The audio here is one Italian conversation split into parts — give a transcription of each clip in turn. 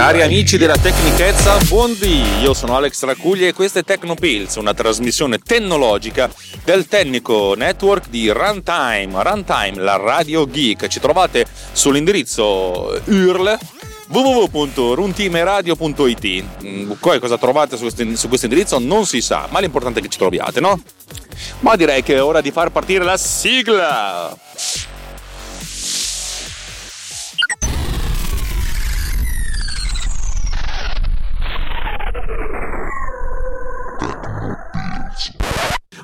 Cari amici della tecnichezza, buondì! Io sono Alex Racugli e questa è Tecnopills, una trasmissione tecnologica del Tecnico Network di Runtime. Runtime, la radio geek. Ci trovate sull'indirizzo URL www.runtimeradio.it mm, Poi cosa trovate su questo indirizzo non si sa, ma l'importante è che ci troviate, no? Ma direi che è ora di far partire la sigla!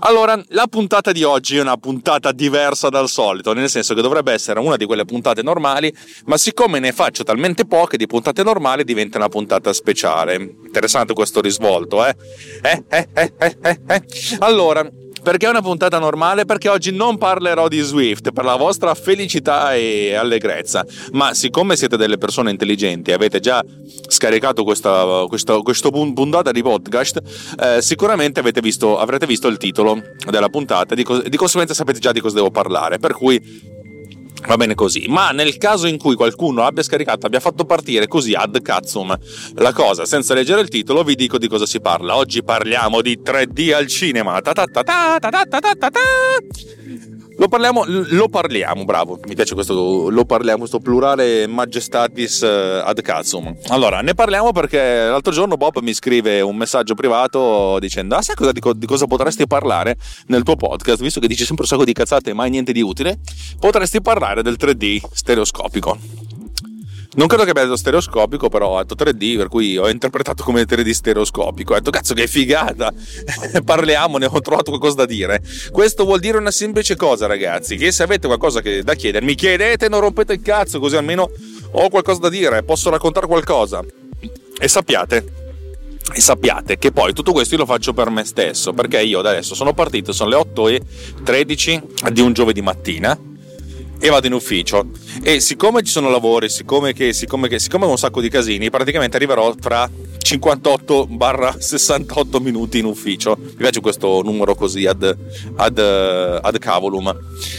Allora, la puntata di oggi è una puntata diversa dal solito, nel senso che dovrebbe essere una di quelle puntate normali, ma siccome ne faccio talmente poche di puntate normali, diventa una puntata speciale. Interessante questo risvolto, eh? Eh, eh, eh, eh, eh. eh. Allora, perché è una puntata normale? Perché oggi non parlerò di Swift per la vostra felicità e allegrezza, ma siccome siete delle persone intelligenti e avete già scaricato questa, questa, questa puntata di podcast, eh, sicuramente visto, avrete visto il titolo della puntata. E di, di conseguenza sapete già di cosa devo parlare, per cui Va bene così, ma nel caso in cui qualcuno abbia scaricato, abbia fatto partire così ad cazzum la cosa senza leggere il titolo, vi dico di cosa si parla. Oggi parliamo di 3D al cinema. Ta ta ta ta ta ta ta ta ta. Lo parliamo, lo parliamo, bravo, mi piace questo, lo parliamo, questo plurale majestatis eh, ad cazzum. Allora, ne parliamo perché l'altro giorno Bob mi scrive un messaggio privato dicendo, ah sai cosa, di, di cosa potresti parlare nel tuo podcast, visto che dici sempre un sacco di cazzate e mai niente di utile, potresti parlare del 3D stereoscopico. Non credo che abbia detto stereoscopico, però ha detto 3D, per cui ho interpretato come 3D stereoscopico. Ho detto, cazzo, che figata! Parliamone, ho trovato qualcosa da dire. Questo vuol dire una semplice cosa, ragazzi: che se avete qualcosa da chiedermi, chiedete, non rompete il cazzo, così almeno ho qualcosa da dire, posso raccontare qualcosa. E sappiate, e sappiate che poi tutto questo io lo faccio per me stesso, perché io adesso sono partito, sono le 8.13 di un giovedì mattina e vado in ufficio. E siccome ci sono lavori, siccome, che, siccome, che, siccome ho un sacco di casini, praticamente arriverò fra 58-68 minuti in ufficio. Mi piace questo numero così ad, ad, ad cavolum.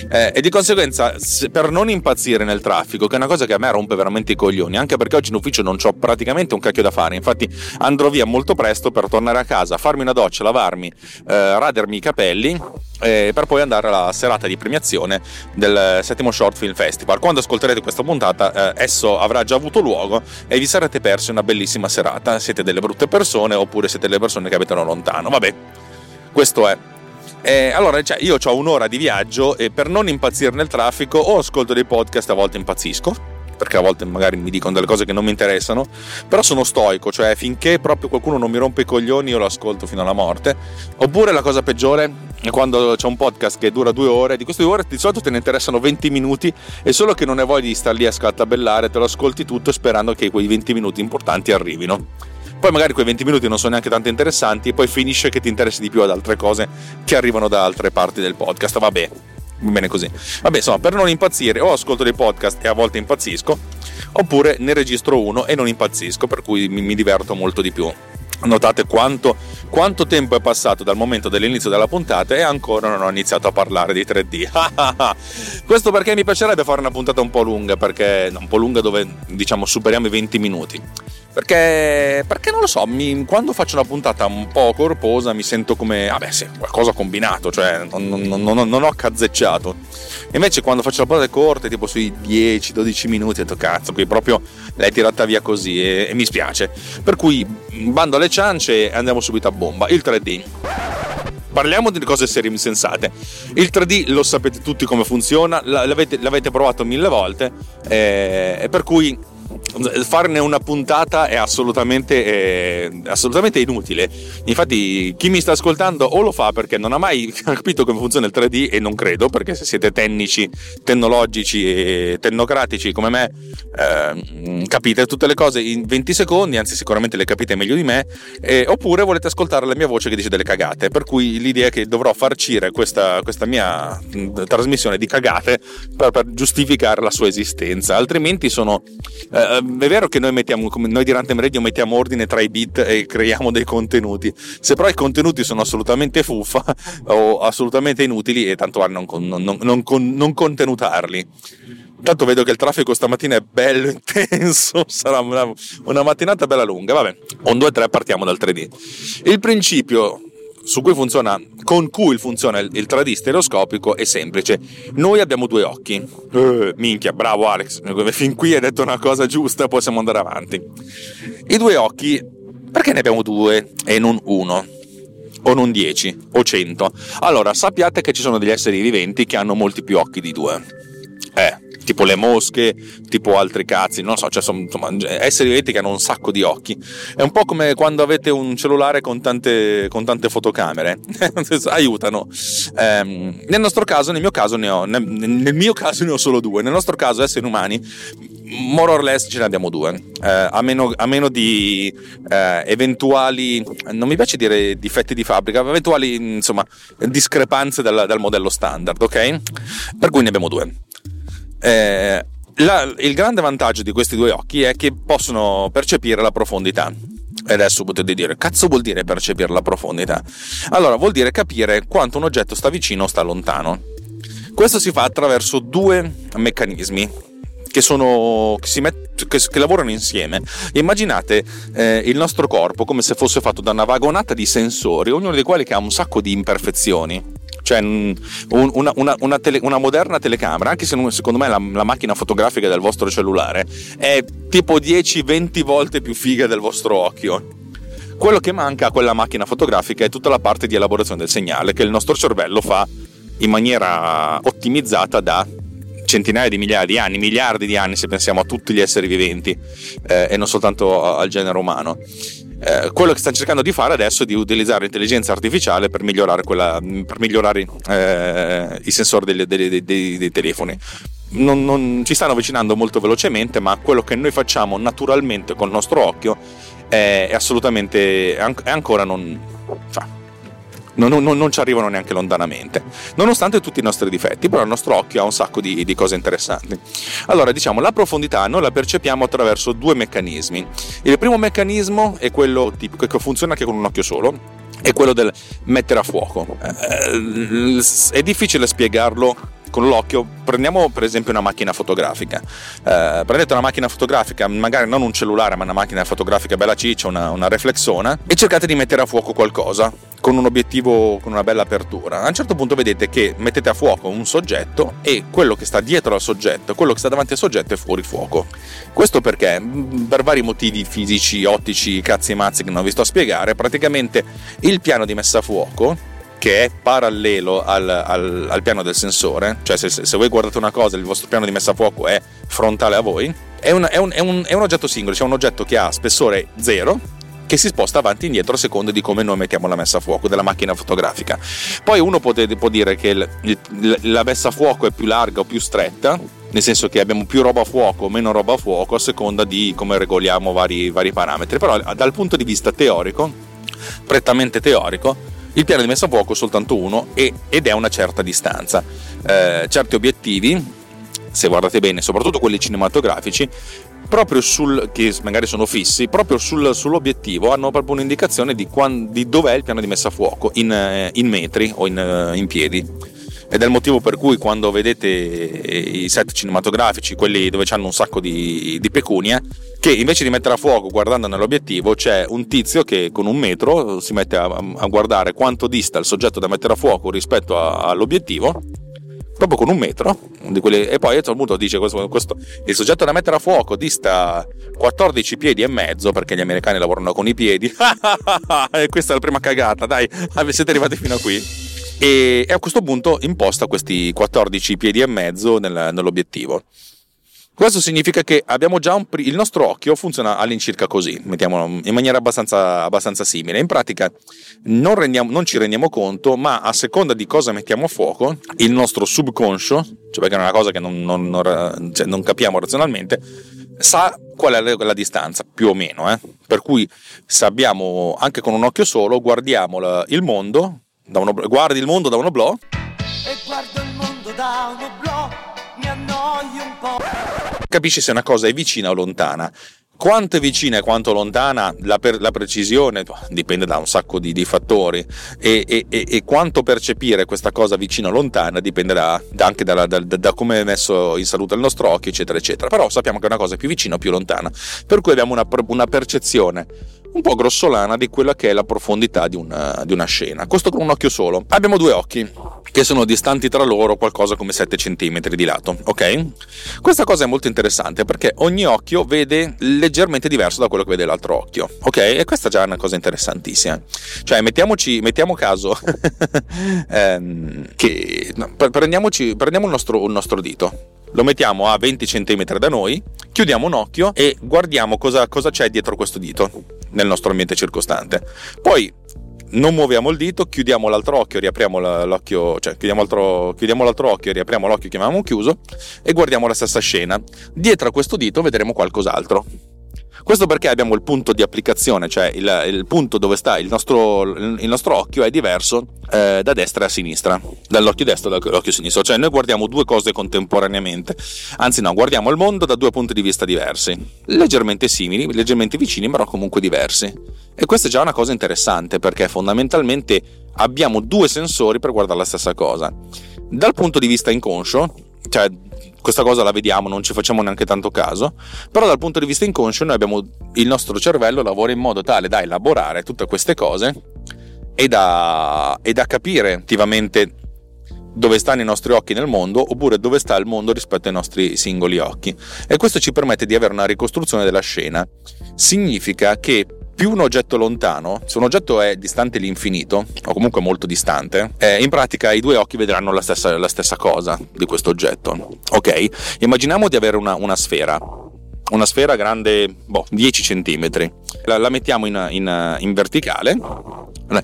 Eh, e di conseguenza, per non impazzire nel traffico, che è una cosa che a me rompe veramente i coglioni, anche perché oggi in ufficio non ho praticamente un cacchio da fare. Infatti, andrò via molto presto per tornare a casa, farmi una doccia, lavarmi, eh, radermi i capelli eh, per poi andare alla serata di premiazione del settimo Short Film Festival. Quando ascolterete questa puntata, eh, esso avrà già avuto luogo e vi sarete persi una bellissima serata. Siete delle brutte persone oppure siete delle persone che abitano lontano. Vabbè, questo è. Eh, allora, cioè, io ho un'ora di viaggio e per non impazzire nel traffico o ascolto dei podcast, a volte impazzisco perché a volte magari mi dicono delle cose che non mi interessano, però sono stoico, cioè finché proprio qualcuno non mi rompe i coglioni io lo ascolto fino alla morte. Oppure la cosa peggiore è quando c'è un podcast che dura due ore, di queste due ore di solito te ne interessano 20 minuti e solo che non hai voglia di star lì a scatabellare, te lo ascolti tutto sperando che quei 20 minuti importanti arrivino. Poi magari quei 20 minuti non sono neanche tanto interessanti e poi finisce che ti interessi di più ad altre cose che arrivano da altre parti del podcast. Vabbè, va bene così. Vabbè, insomma, per non impazzire, o ascolto dei podcast e a volte impazzisco, oppure ne registro uno e non impazzisco, per cui mi, mi diverto molto di più. Notate quanto, quanto, tempo è passato dal momento dell'inizio della puntata e ancora non ho iniziato a parlare di 3D. Questo perché mi piacerebbe fare una puntata un po' lunga, perché un po' lunga dove diciamo superiamo i 20 minuti. Perché, perché non lo so, mi, quando faccio una puntata un po' corposa mi sento come, vabbè sì, qualcosa combinato, cioè non, non, non, non ho cazzeggiato. Invece quando faccio la puntata corte, tipo sui 10-12 minuti, ho detto cazzo, qui proprio l'hai tirata via così e, e mi spiace. Per cui bando alle ciance e andiamo subito a bomba. Il 3D parliamo di cose serie e sensate. Il 3D lo sapete tutti come funziona, l'avete, l'avete provato mille volte, eh, per cui farne una puntata è assolutamente, eh, assolutamente, inutile. Infatti, chi mi sta ascoltando o lo fa perché non ha mai capito come funziona il 3D e non credo, perché se siete tecnici, tecnologici e tecnocratici come me, eh, capite tutte le cose in 20 secondi, anzi sicuramente le capite meglio di me, eh, oppure volete ascoltare la mia voce che dice delle cagate. Per cui l'idea è che dovrò farcire questa, questa mia trasmissione di cagate per, per, giustificare la sua esistenza, altrimenti sono eh, è vero che noi mettiamo, noi di Rantem Radio mettiamo ordine tra i bit e creiamo dei contenuti. Se però i contenuti sono assolutamente fuffa o assolutamente inutili, e tanto vale non, non, non, non contenutarli. Tanto vedo che il traffico stamattina è bello intenso, sarà una, una mattinata bella lunga. Vabbè, un 2-3 partiamo dal 3D. Il principio su cui funziona, con cui funziona il, il 3D stereoscopico è semplice. Noi abbiamo due occhi. Uh, minchia, bravo Alex, fin qui hai detto una cosa giusta, possiamo andare avanti. I due occhi, perché ne abbiamo due e non uno? O non 10 o 100? Allora, sappiate che ci sono degli esseri viventi che hanno molti più occhi di due. Eh, tipo le mosche, tipo altri cazzi, non so, cioè sono insomma, esseri viventi che hanno un sacco di occhi. È un po' come quando avete un cellulare con tante, con tante fotocamere, aiutano. Eh, nel nostro caso, nel mio caso ne ho, nel, nel mio caso ne ho solo due, nel nostro caso esseri umani, more or less ce ne abbiamo due, eh, a, meno, a, meno, di eh, eventuali, non mi piace dire difetti di fabbrica, eventuali insomma discrepanze dal, dal modello standard, ok? Per cui ne abbiamo due. Eh, la, il grande vantaggio di questi due occhi è che possono percepire la profondità. E adesso potete dire, cazzo vuol dire percepire la profondità? Allora, vuol dire capire quanto un oggetto sta vicino o sta lontano. Questo si fa attraverso due meccanismi che, sono, che, met, che, che lavorano insieme. Immaginate eh, il nostro corpo come se fosse fatto da una vagonata di sensori, ognuno dei quali ha un sacco di imperfezioni cioè un, una, una, una, tele, una, moderna telecamera, anche se non, secondo me la, la, macchina fotografica del vostro cellulare è tipo 10-20 volte più figa del vostro occhio. Quello che manca a quella macchina fotografica è tutta la parte di elaborazione del segnale che il nostro cervello fa in maniera ottimizzata da centinaia di migliaia di anni, miliardi di anni se pensiamo a tutti gli esseri viventi eh, e non soltanto al genere umano. Eh, quello che stanno cercando di fare adesso è di utilizzare l'intelligenza artificiale per migliorare, quella, per migliorare eh, i sensori dei, dei, dei, dei telefoni. Non, non, ci stanno avvicinando molto velocemente, ma quello che noi facciamo naturalmente col nostro occhio è, è assolutamente è ancora non. Cioè, non, non, non, ci arrivano neanche lontanamente, nonostante tutti i nostri difetti, però il nostro occhio ha un sacco di, di cose interessanti. Allora, diciamo, la profondità noi la percepiamo attraverso due meccanismi. Il primo meccanismo è quello tipico che funziona anche con un occhio solo, è quello del mettere a fuoco. Eh, è difficile spiegarlo con l'occhio, prendiamo per esempio una macchina fotografica. Eh, prendete una macchina fotografica, magari non un cellulare, ma una macchina fotografica bella ciccia, una, una reflexona, e cercate di mettere a fuoco qualcosa con un obiettivo con una bella apertura. A un certo punto vedete che mettete a fuoco un soggetto e quello che sta dietro al soggetto, quello che sta davanti al soggetto è fuori fuoco. Questo perché? Per vari motivi fisici, ottici, cazzi e mazzi che non vi sto a spiegare, praticamente il piano di messa a fuoco che è parallelo al, al, al piano del sensore, cioè se, se, voi guardate una cosa il vostro piano di messa a fuoco è frontale a voi, è un, è un, è un, è un oggetto singolo, cioè un oggetto che ha spessore zero che si sposta avanti e indietro a seconda di come noi mettiamo la messa a fuoco della macchina fotografica. Poi uno può, può dire che il, il, la messa a fuoco è più larga o più stretta, nel senso che abbiamo più roba a fuoco o meno roba a fuoco a seconda di come regoliamo vari, vari parametri. Però dal punto di vista teorico, prettamente teorico, il piano di messa a fuoco è soltanto uno e, ed è una certa distanza. Eh, certi obiettivi, se guardate bene, soprattutto quelli cinematografici, proprio sul, che magari sono fissi, proprio sul, sull'obiettivo hanno proprio un'indicazione di, quando, di dov'è il piano di messa a fuoco, in, eh, in metri o in, eh, in piedi ed è il motivo per cui quando vedete i set cinematografici, quelli dove hanno un sacco di, di pecunia, che invece di mettere a fuoco guardando nell'obiettivo c'è un tizio che con un metro si mette a, a guardare quanto dista il soggetto da mettere a fuoco rispetto a, all'obiettivo proprio con un metro quelli, e poi a un punto dice questo, questo, il soggetto da mettere a fuoco dista 14 piedi e mezzo perché gli americani lavorano con i piedi. E questa è la prima cagata dai siete arrivati fino a qui e, a questo punto imposta questi 14 piedi e mezzo nel, nell'obiettivo questo significa che abbiamo già un, il nostro occhio funziona all'incirca così, mettiamolo in maniera abbastanza, abbastanza simile. In pratica non, rendiamo, non, ci rendiamo conto, ma a seconda di cosa mettiamo a fuoco, il nostro subconscio, cioè perché è una cosa che non, non, cioè non capiamo razionalmente, sa qual è la, la distanza, più o meno. Eh? Per cui se abbiamo, anche con un occhio solo, guardiamo la, il mondo, uno, guardi il mondo da un oblò. E guardo il mondo da un oblò, mi annoio un po' capisci se una cosa è vicina o lontana. quanto è vicina e quanto lontana la, per, la, precisione dipende da un sacco di, di fattori. E, e, e, quanto percepire questa cosa vicina o lontana dipenderà anche da, da, da, come è messo in salute il nostro occhio eccetera eccetera. Però sappiamo che è una cosa più vicina o più lontana. Per cui abbiamo una, una percezione un po' grossolana di quella che è la profondità di una, di una scena. Questo con un occhio solo. Abbiamo due occhi che sono distanti tra loro qualcosa come 7 cm di lato, ok? Questa cosa è molto interessante perché ogni occhio vede leggermente diverso da quello che vede l'altro occhio, ok? E questa già è una cosa interessantissima. Cioè, mettiamoci, mettiamo caso ehm, che no, prendiamo il nostro, il nostro dito lo mettiamo a 20 cm da noi, chiudiamo un occhio e guardiamo cosa, cosa c'è dietro questo dito nel nostro ambiente circostante. Poi non muoviamo il dito, chiudiamo l'altro occhio, riapriamo l'occhio, cioè chiudiamo, altro, chiudiamo l'altro occhio, riapriamo l'occhio che chiuso e guardiamo la stessa scena. Dietro a questo dito vedremo qualcos'altro. Questo perché abbiamo il punto di applicazione, cioè il, il punto dove sta il nostro, il nostro occhio è diverso eh, da destra a sinistra, dall'occhio destro all'occhio sinistro. Cioè noi guardiamo due cose contemporaneamente, anzi no, guardiamo il mondo da due punti di vista diversi, leggermente simili, leggermente vicini, però comunque diversi. E questa è già una cosa interessante perché fondamentalmente abbiamo due sensori per guardare la stessa cosa. Dal punto di vista inconscio, cioè questa cosa la vediamo, non ci facciamo neanche tanto caso, però dal punto di vista inconscio noi abbiamo il nostro cervello lavora in modo tale da elaborare tutte queste cose e da, e da capire attivamente dove stanno i nostri occhi nel mondo oppure dove sta il mondo rispetto ai nostri singoli occhi. E questo ci permette di avere una ricostruzione della scena. Significa che più un oggetto lontano, se un oggetto è distante l'infinito, o comunque molto distante, eh, in pratica i due occhi vedranno la stessa, la stessa, cosa di questo oggetto. Ok? Immaginiamo di avere una, una sfera, una sfera grande boh, 10 cm. La, la mettiamo in, in, in, verticale.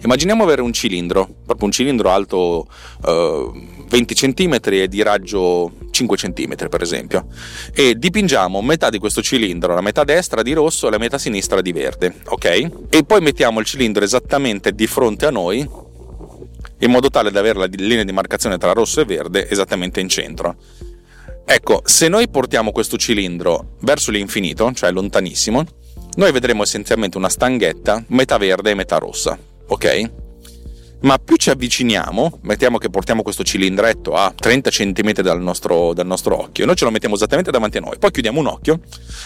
Immaginiamo avere un cilindro, proprio un cilindro alto uh, 20 cm e di raggio 5 cm per esempio e dipingiamo metà di questo cilindro, la metà destra di rosso e la metà sinistra di verde, ok? E poi mettiamo il cilindro esattamente di fronte a noi in modo tale da avere la linea di marcazione tra rosso e verde esattamente in centro. Ecco, se noi portiamo questo cilindro verso l'infinito, cioè lontanissimo, noi vedremo essenzialmente una stanghetta metà verde e metà rossa, ok? Ma più ci avviciniamo, mettiamo che portiamo questo cilindretto a 30 cm dal nostro, dal nostro occhio, noi ce lo mettiamo esattamente davanti a noi, poi chiudiamo un occhio,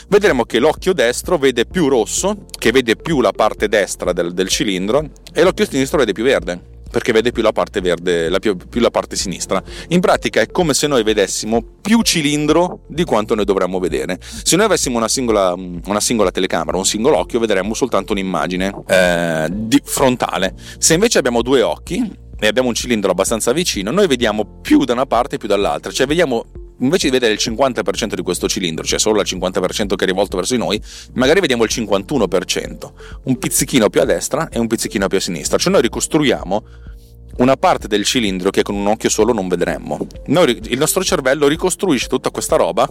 vedremo che l'occhio destro vede più rosso, che vede più la parte destra del, del cilindro, e l'occhio sinistro vede più verde perché vede più la parte verde, la più, più, la parte sinistra. In pratica è come se noi vedessimo più cilindro di quanto noi dovremmo vedere. Se noi avessimo una singola, una singola telecamera, un singolo occhio, vedremmo soltanto un'immagine eh, di, frontale. Se invece abbiamo due occhi e abbiamo un cilindro abbastanza vicino, noi vediamo più da una parte e più dall'altra, cioè vediamo invece di vedere il 50% di questo cilindro, cioè solo il 50% che è rivolto verso di noi, magari vediamo il 51%, un pizzichino più a destra e un pizzichino più a sinistra. Cioè noi ricostruiamo una parte del cilindro che con un occhio solo non vedremmo. Noi, il nostro cervello ricostruisce tutta questa roba,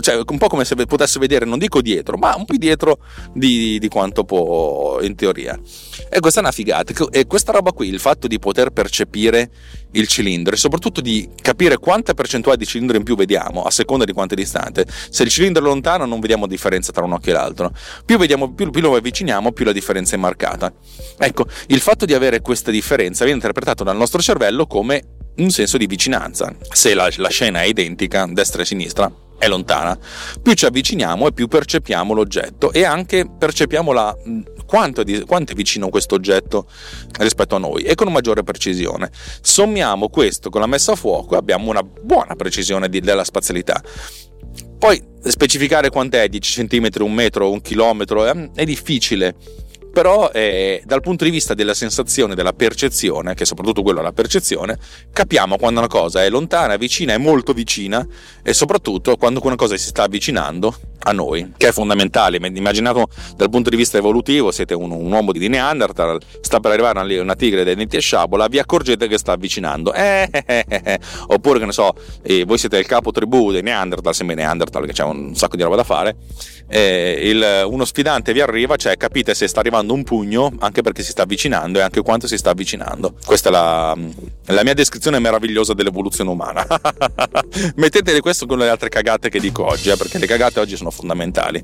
cioè un po' come se potesse vedere, non dico dietro, ma un po' dietro di, di quanto può in teoria. E questa è una figata. E questa roba qui, il fatto di poter percepire il cilindro e soprattutto di capire quanta percentuale di cilindro in più vediamo a seconda di quanto è distante. Se il cilindro è lontano non vediamo differenza tra un occhio e l'altro. Più, vediamo, più, più lo avviciniamo, più la differenza è marcata. Ecco, il fatto di avere questa differenza viene interpretato dal nostro cervello come un senso di vicinanza. Se la, la scena è identica, destra e sinistra, è lontana. Più ci avviciniamo e più percepiamo l'oggetto e anche percepiamo la, quanto, è di, quanto è vicino questo oggetto rispetto a noi e con maggiore precisione. Sommiamo questo con la messa a fuoco e abbiamo una buona precisione di, della spazialità. Poi specificare quant'è, 10 cm, un metro, un chilometro, è, è difficile però eh, dal punto di vista della sensazione, della percezione, che è soprattutto quello la percezione, capiamo quando una cosa è lontana, vicina, è molto vicina e soprattutto quando una cosa si sta avvicinando a noi, che è fondamentale. Immaginate dal punto di vista evolutivo, siete un, un uomo di Neanderthal, sta per arrivare una, una tigre dai denti a sciabola, vi accorgete che sta avvicinando. Eh, eh, eh, Oppure, che ne so, eh, voi siete il capo tribù dei Neanderthal, sembra Neanderthal, che c'è un sacco di roba da fare. Il, uno sfidante vi arriva, cioè capite se sta arrivando un pugno, anche perché si sta avvicinando e anche quanto si sta avvicinando. Questa è la, la mia descrizione meravigliosa dell'evoluzione umana. Mettete questo con le altre cagate che dico oggi, perché le cagate oggi sono fondamentali.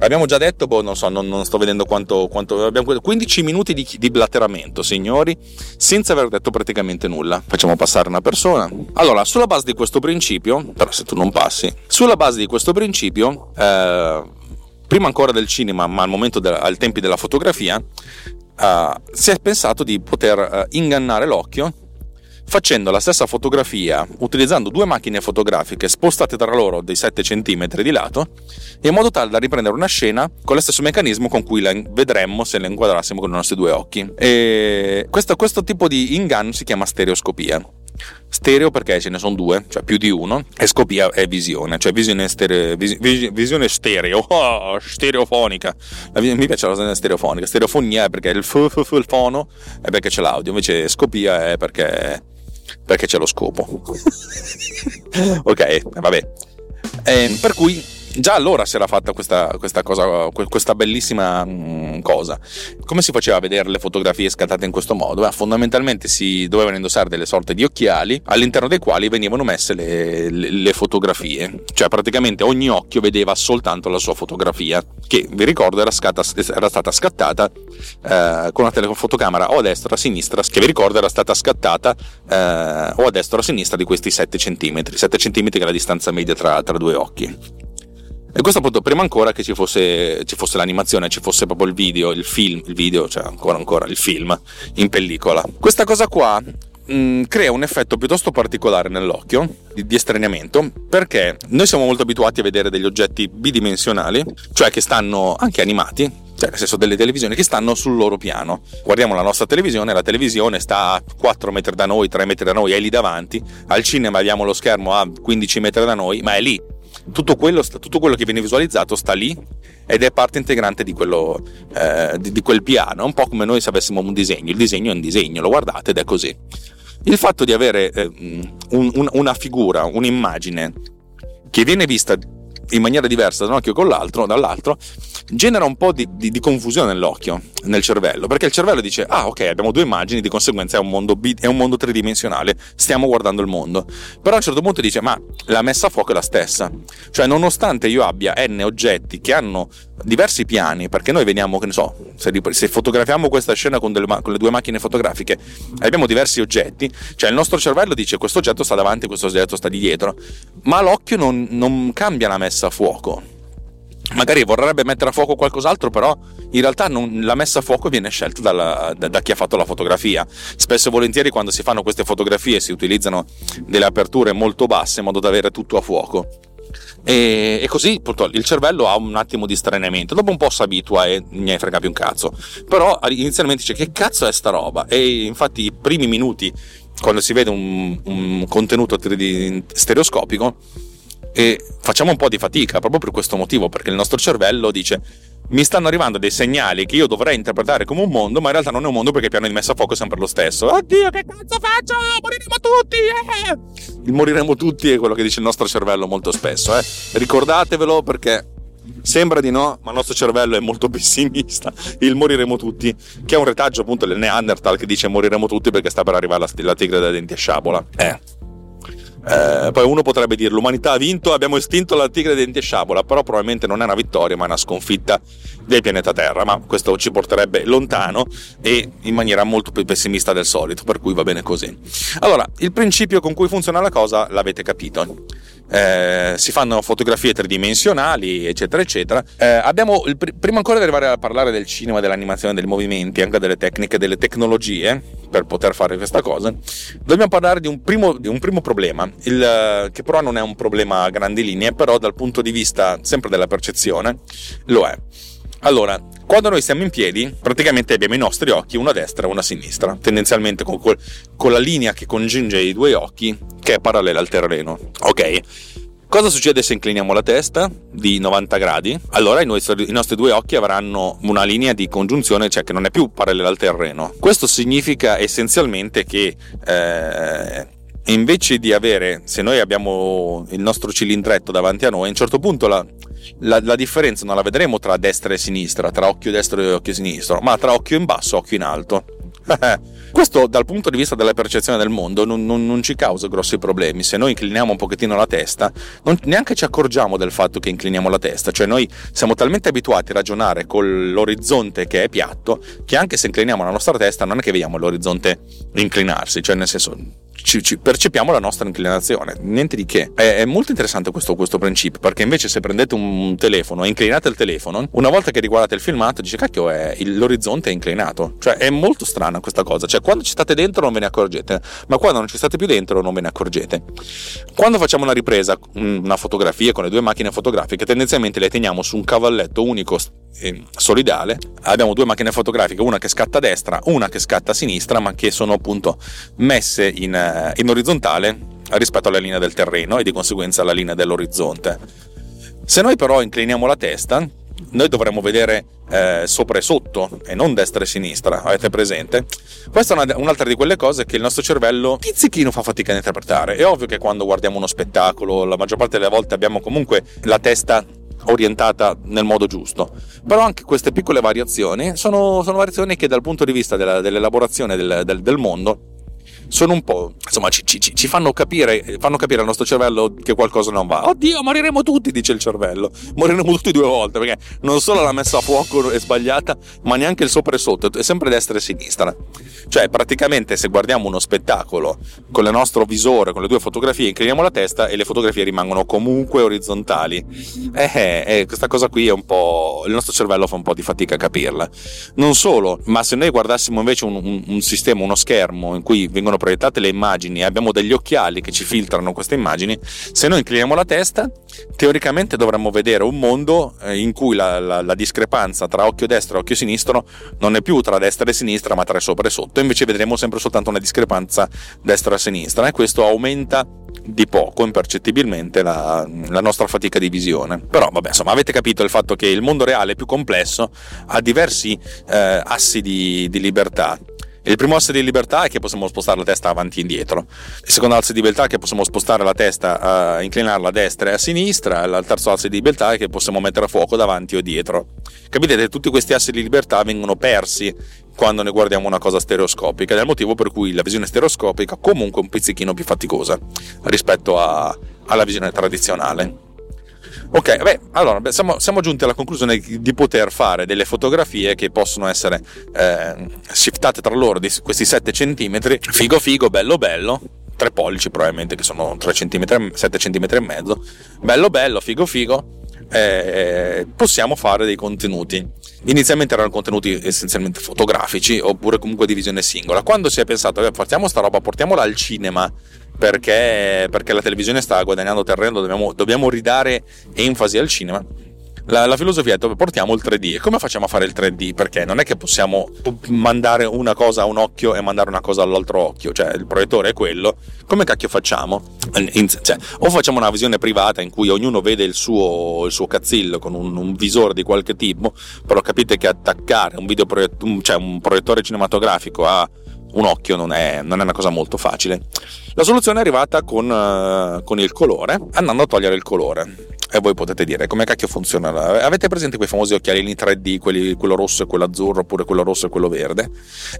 Abbiamo già detto, boh, non so, non, non sto vedendo quanto, quanto, Abbiamo 15 minuti di, di blatteramento, signori, senza aver detto praticamente nulla. Facciamo passare una persona. Allora, sulla base di questo principio, però se tu non passi, sulla base di questo principio, eh, prima ancora del cinema, ma al momento de- al tempi della fotografia, eh, si è pensato di poter eh, ingannare l'occhio facendo la stessa fotografia utilizzando due macchine fotografiche spostate tra loro dei 7 cm di lato, in modo tale da riprendere una scena con lo stesso meccanismo con cui la vedremmo se la inquadrassimo con i nostri due occhi. E questo, questo tipo di inganno si chiama stereoscopia. Stereo perché ce ne sono due, cioè più di uno, e scopia è visione, cioè visione, stereo, vis, visione stereo, oh, stereofonica. Mi piace la visione stereofonica. Stereofonia è perché il, f, f, f, il fono è perché c'è l'audio, invece scopia è perché perché c'è lo scopo. ok, vabbè. Eh, per cui già allora si era fatta questa, questa, cosa, questa bellissima mm, cosa. Come si faceva a vedere le fotografie scattate in questo modo? Beh, fondamentalmente si dovevano indossare delle sorte di occhiali all'interno dei quali venivano messe le, le, le, fotografie. Cioè praticamente ogni occhio vedeva soltanto la sua fotografia, che vi ricordo era, scatta, era stata scattata eh, con una telefotocamera o a destra o a sinistra, che vi ricordo era stata scattata eh, o a destra o a sinistra di questi 7 cm. 7 cm che è la distanza media tra, tra due occhi. E questo appunto prima ancora che ci fosse, ci fosse, l'animazione, ci fosse proprio il video, il film, il video, cioè ancora ancora il film in pellicola. Questa cosa qua mm, crea un effetto piuttosto particolare nell'occhio di, estraniamento perché noi siamo molto abituati a vedere degli oggetti bidimensionali, cioè che stanno anche animati, cioè nel senso delle televisioni che stanno sul loro piano. Guardiamo la nostra televisione, la televisione sta a 4 metri da noi, 3 metri da noi, è lì davanti, al cinema abbiamo lo schermo a 15 metri da noi, ma è lì, tutto quello, tutto quello, che viene visualizzato sta lì ed è parte integrante di, quello, eh, di, di quel piano, un po' come noi se avessimo un disegno, il disegno è un disegno, lo guardate ed è così. Il fatto di avere eh, un, un, una figura, un'immagine che viene vista in maniera diversa da un occhio con l'altro, dall'altro, genera un po' di, di, di, confusione nell'occhio, nel cervello, perché il cervello dice, ah ok, abbiamo due immagini, di conseguenza è un mondo, è un mondo tridimensionale, stiamo guardando il mondo. Però a un certo punto dice, ma la messa a fuoco è la stessa. Cioè, nonostante io abbia n oggetti che hanno diversi piani, perché noi veniamo, che ne so, se, se fotografiamo questa scena con, delle, con, le due macchine fotografiche, abbiamo diversi oggetti, cioè il nostro cervello dice questo oggetto sta davanti, questo oggetto sta di dietro, ma l'occhio non, non cambia la messa a fuoco. Magari vorrebbe mettere a fuoco qualcos'altro, però in realtà non, la messa a fuoco viene scelta dalla, da, da, chi ha fatto la fotografia. Spesso e volentieri quando si fanno queste fotografie si utilizzano delle aperture molto basse in modo da avere tutto a fuoco. E, e così il cervello ha un attimo di stranamento. Dopo un po' si abitua e ne frega più un cazzo. Però inizialmente dice che cazzo è sta roba? E infatti i primi minuti, quando si vede un, un contenuto stereoscopico, e facciamo un po' di fatica proprio per questo motivo, perché il nostro cervello dice mi stanno arrivando dei segnali che io dovrei interpretare come un mondo, ma in realtà non è un mondo perché il piano di messa a fuoco è sempre lo stesso. Oddio, che cazzo faccio? Moriremo tutti! Eh! Il moriremo tutti è quello che dice il nostro cervello molto spesso. Eh? Ricordatevelo perché Sembra di no, ma il nostro cervello è molto pessimista. Il moriremo tutti, che è un retaggio appunto del Neanderthal che dice moriremo tutti perché sta per arrivare la, la tigre da denti a sciabola. Eh. Eh, poi uno potrebbe dire l'umanità ha vinto, abbiamo estinto la tigre denti e sciabola, però probabilmente non è una vittoria ma è una sconfitta del pianeta Terra, ma questo ci porterebbe lontano e in maniera molto più pessimista del solito, per cui va bene così. Allora, il principio con cui funziona la cosa l'avete capito eh, si fanno fotografie tridimensionali, eccetera, eccetera. Eh, abbiamo, il, prima ancora di arrivare a parlare del cinema, dell'animazione, dei movimenti, anche delle tecniche, delle tecnologie per poter fare questa cosa, dobbiamo parlare di un primo, di un primo problema, il, che però non è un problema a grandi linee, però dal punto di vista sempre della percezione lo è. Allora, quando noi siamo in piedi, praticamente abbiamo i nostri occhi, uno a destra e uno a sinistra, tendenzialmente con, quel, con la linea che congiunge i due occhi, che è parallela al terreno. Ok? Cosa succede se incliniamo la testa di 90 gradi? Allora i nostri, i nostri, due occhi avranno una linea di congiunzione, cioè che non è più parallela al terreno. Questo significa essenzialmente che eh, invece di avere, se noi abbiamo il nostro cilindretto davanti a noi, a un certo punto la, la, la, differenza non la vedremo tra destra e sinistra, tra occhio destro e occhio sinistro, ma tra occhio in basso e occhio in alto. Questo dal punto di vista della percezione del mondo non, non, non, ci causa grossi problemi. Se noi incliniamo un pochettino la testa, non, neanche ci accorgiamo del fatto che incliniamo la testa. Cioè noi siamo talmente abituati a ragionare con l'orizzonte che è piatto che anche se incliniamo la nostra testa non è che vediamo l'orizzonte inclinarsi. Cioè nel senso ci, ci percepiamo la nostra inclinazione, niente di che. È, è molto interessante questo, questo, principio, perché invece se prendete un telefono e inclinate il telefono, una volta che riguardate il filmato, dice cacchio, è, l'orizzonte è inclinato. Cioè è molto strana questa cosa. Cioè quando ci state dentro non ve ne accorgete, ma quando non ci state più dentro non ve ne accorgete. Quando facciamo una ripresa, una fotografia con le due macchine fotografiche, tendenzialmente le teniamo su un cavalletto unico eh, solidale. Abbiamo due macchine fotografiche, una che scatta a destra, una che scatta a sinistra, ma che sono appunto messe in, eh, in orizzontale rispetto alla linea del terreno e di conseguenza alla linea dell'orizzonte. Se noi però incliniamo la testa, noi dovremmo vedere eh, sopra e sotto e non destra e sinistra, avete presente? Questa è una, un'altra di quelle cose che il nostro cervello pizzichino fa fatica a interpretare. È ovvio che quando guardiamo uno spettacolo, la maggior parte delle volte abbiamo comunque la testa orientata nel modo giusto. Però anche queste piccole variazioni sono, sono variazioni che dal punto di vista della, dell'elaborazione del, del, del mondo sono un po', insomma, ci, ci, ci fanno, capire, fanno, capire, al nostro cervello che qualcosa non va. Oddio, moriremo tutti, dice il cervello. Moriremo tutti due volte, perché non solo la messa a fuoco è sbagliata, ma neanche il sopra e sotto, è sempre destra e sinistra. Cioè, praticamente, se guardiamo uno spettacolo con il nostro visore, con le due fotografie, incliniamo la testa e le fotografie rimangono comunque orizzontali. Eh, eh, eh, questa cosa qui è un po'. il nostro cervello fa un po' di fatica a capirla. Non solo, ma se noi guardassimo invece un, un, un sistema, uno schermo in cui vengono proiettate le immagini e abbiamo degli occhiali che ci filtrano queste immagini, se noi incliniamo la testa, teoricamente dovremmo vedere un mondo eh, in cui la, la, la discrepanza tra occhio destro e occhio sinistro non è più tra destra e sinistra, ma tra sopra e sotto. Invece vedremo sempre soltanto una discrepanza destra e sinistra e questo aumenta di poco, impercettibilmente, la, la, nostra fatica di visione. Però, vabbè, insomma, avete capito il fatto che il mondo reale è più complesso, ha diversi eh, assi di, di libertà il primo asse di libertà è che possiamo spostare la testa avanti e indietro. Il secondo asse di libertà è che possiamo spostare la testa, uh, inclinarla a destra e a sinistra. Il terzo asse di libertà è che possiamo mettere a fuoco davanti o dietro. Capite che tutti questi assi di libertà vengono persi quando ne guardiamo una cosa stereoscopica ed è il motivo per cui la visione stereoscopica comunque è un pizzichino più faticosa rispetto a, alla visione tradizionale. Ok, beh, allora beh, siamo, siamo, giunti alla conclusione di poter fare delle fotografie che possono essere eh, shiftate tra loro di questi 7 cm. Figo figo, bello bello. 3 pollici probabilmente che sono 3 cm, 7 cm e mezzo. Bello bello, figo figo. Eh, possiamo fare dei contenuti. Inizialmente erano contenuti essenzialmente fotografici oppure comunque di visione singola. Quando si è pensato, beh, portiamo sta roba, portiamola al cinema perché, perché la televisione sta guadagnando terreno, dobbiamo, dobbiamo ridare enfasi al cinema. La, la, filosofia è dove portiamo il 3D e come facciamo a fare il 3D? Perché non è che possiamo mandare una cosa a un occhio e mandare una cosa all'altro occhio, cioè il proiettore è quello, come cacchio facciamo? In, cioè, o facciamo una visione privata in cui ognuno vede il suo, il suo cazzillo con un, un, visore di qualche tipo, però capite che attaccare un, videoproiett- cioè un proiettore cinematografico a un occhio non è, non è, una cosa molto facile. La soluzione è arrivata con, uh, con, il colore, andando a togliere il colore. E voi potete dire come cacchio funziona. Avete presente quei famosi occhialini 3D, quelli, quello rosso e quello azzurro, oppure quello rosso e quello verde?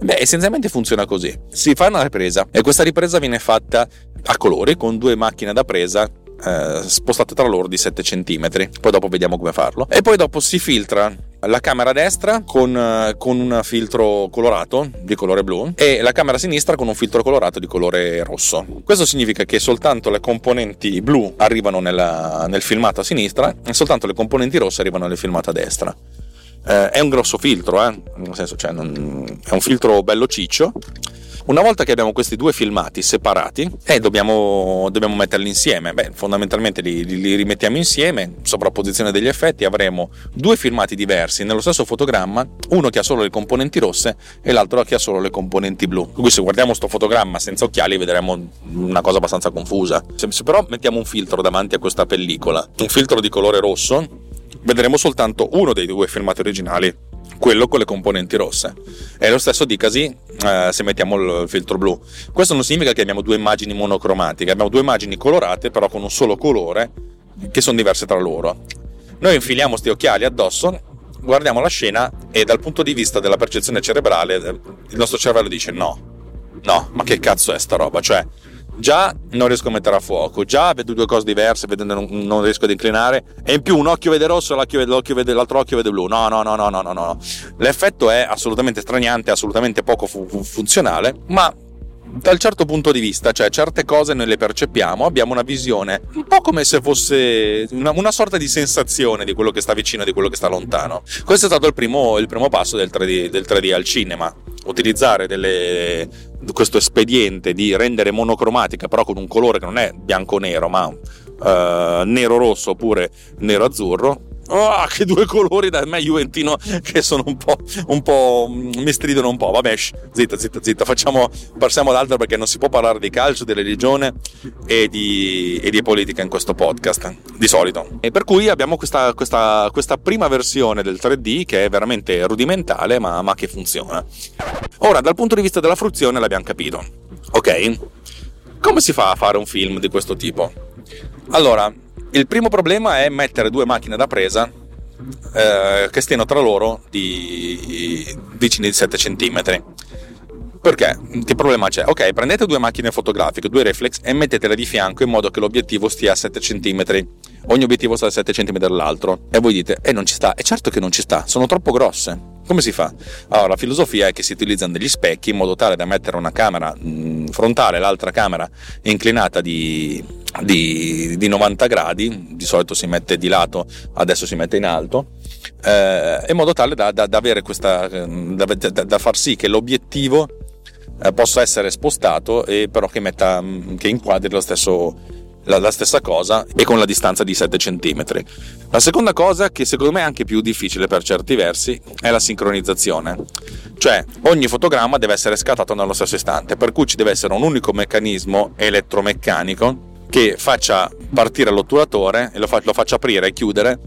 Beh, essenzialmente funziona così. Si fa una ripresa e questa ripresa viene fatta a colori con due macchine da presa eh, spostate tra loro di 7 cm. Poi dopo vediamo come farlo. E poi dopo si filtra la camera destra con, eh, con, un filtro colorato di colore blu e la camera sinistra con un filtro colorato di colore rosso. Questo significa che soltanto le componenti blu arrivano nella, nel filmato a sinistra e soltanto le componenti rosse arrivano nel filmato a destra. Eh, è un grosso filtro, eh? nel senso, cioè, non, è un filtro bello ciccio una volta che abbiamo questi due filmati separati, eh, dobbiamo, dobbiamo metterli insieme. Beh, fondamentalmente li, li, rimettiamo insieme, sovrapposizione degli effetti, avremo due filmati diversi nello stesso fotogramma, uno che ha solo le componenti rosse e l'altro che ha solo le componenti blu. Quindi se guardiamo questo fotogramma senza occhiali vedremo una cosa abbastanza confusa. Se, se però mettiamo un filtro davanti a questa pellicola, un filtro di colore rosso, vedremo soltanto uno dei due filmati originali quello con le componenti rosse. È lo stesso dicasi eh, se mettiamo il filtro blu. Questo non significa che abbiamo due immagini monocromatiche, abbiamo due immagini colorate però con un solo colore che sono diverse tra loro. Noi infiliamo questi occhiali addosso guardiamo la scena e dal punto di vista della percezione cerebrale il nostro cervello dice no, no, ma che cazzo è sta roba? Cioè, già non riesco a mettere a fuoco, già vedo due cose diverse, vedendo non, non riesco ad inclinare, e in più un occhio vede rosso e l'altro occhio vede blu. No, no, no, no, no, no, no. L'effetto è assolutamente straniante, assolutamente poco fu- funzionale, ma dal certo punto di vista, cioè certe cose noi le percepiamo, abbiamo una visione un po' come se fosse una, una sorta di sensazione di quello che sta vicino e di quello che sta lontano. Questo è stato il primo, il primo passo del 3D, del 3D al cinema utilizzare delle, questo espediente di rendere monocromatica però con un colore che non è bianco-nero ma uh, nero-rosso oppure nero-azzurro Oh, che due colori da me Juventino che sono un po', un po' mi stridono un po'. Vabbè, shh, zitta, zitta, zitta. Facciamo, passiamo ad altro perché non si può parlare di calcio, di religione e di, e di politica in questo podcast, di solito. E per cui abbiamo questa, questa, questa prima versione del 3D che è veramente rudimentale ma, ma che funziona. Ora, dal punto di vista della fruizione l'abbiamo capito. Ok? Come si fa a fare un film di questo tipo? Allora, il primo problema è mettere due macchine da presa eh, che stiano tra loro di vicini di 7 cm. Perché? Che problema c'è? Ok, prendete due macchine fotografiche, due reflex e mettetele di fianco in modo che l'obiettivo stia a 7 cm. Ogni obiettivo sta a 7 cm dall'altro. E voi dite, eh non ci sta. E certo che non ci sta, sono troppo grosse. Come si fa? Allora, la filosofia è che si utilizzano degli specchi in modo tale da mettere una camera mh, frontale l'altra camera inclinata di, di, di, 90 gradi, di solito si mette di lato, adesso si mette in alto, eh, in modo tale da, da, da, questa, da, da far sì che l'obiettivo eh, possa essere spostato e però che, metta, che inquadri lo stesso la, la, stessa cosa e con la distanza di 7 cm. La seconda cosa, che secondo me è anche più difficile per certi versi, è la sincronizzazione. Cioè, ogni fotogramma deve essere scattato nello stesso istante, per cui ci deve essere un unico meccanismo elettromeccanico che faccia partire l'otturatore e lo, fa, lo faccia aprire e chiudere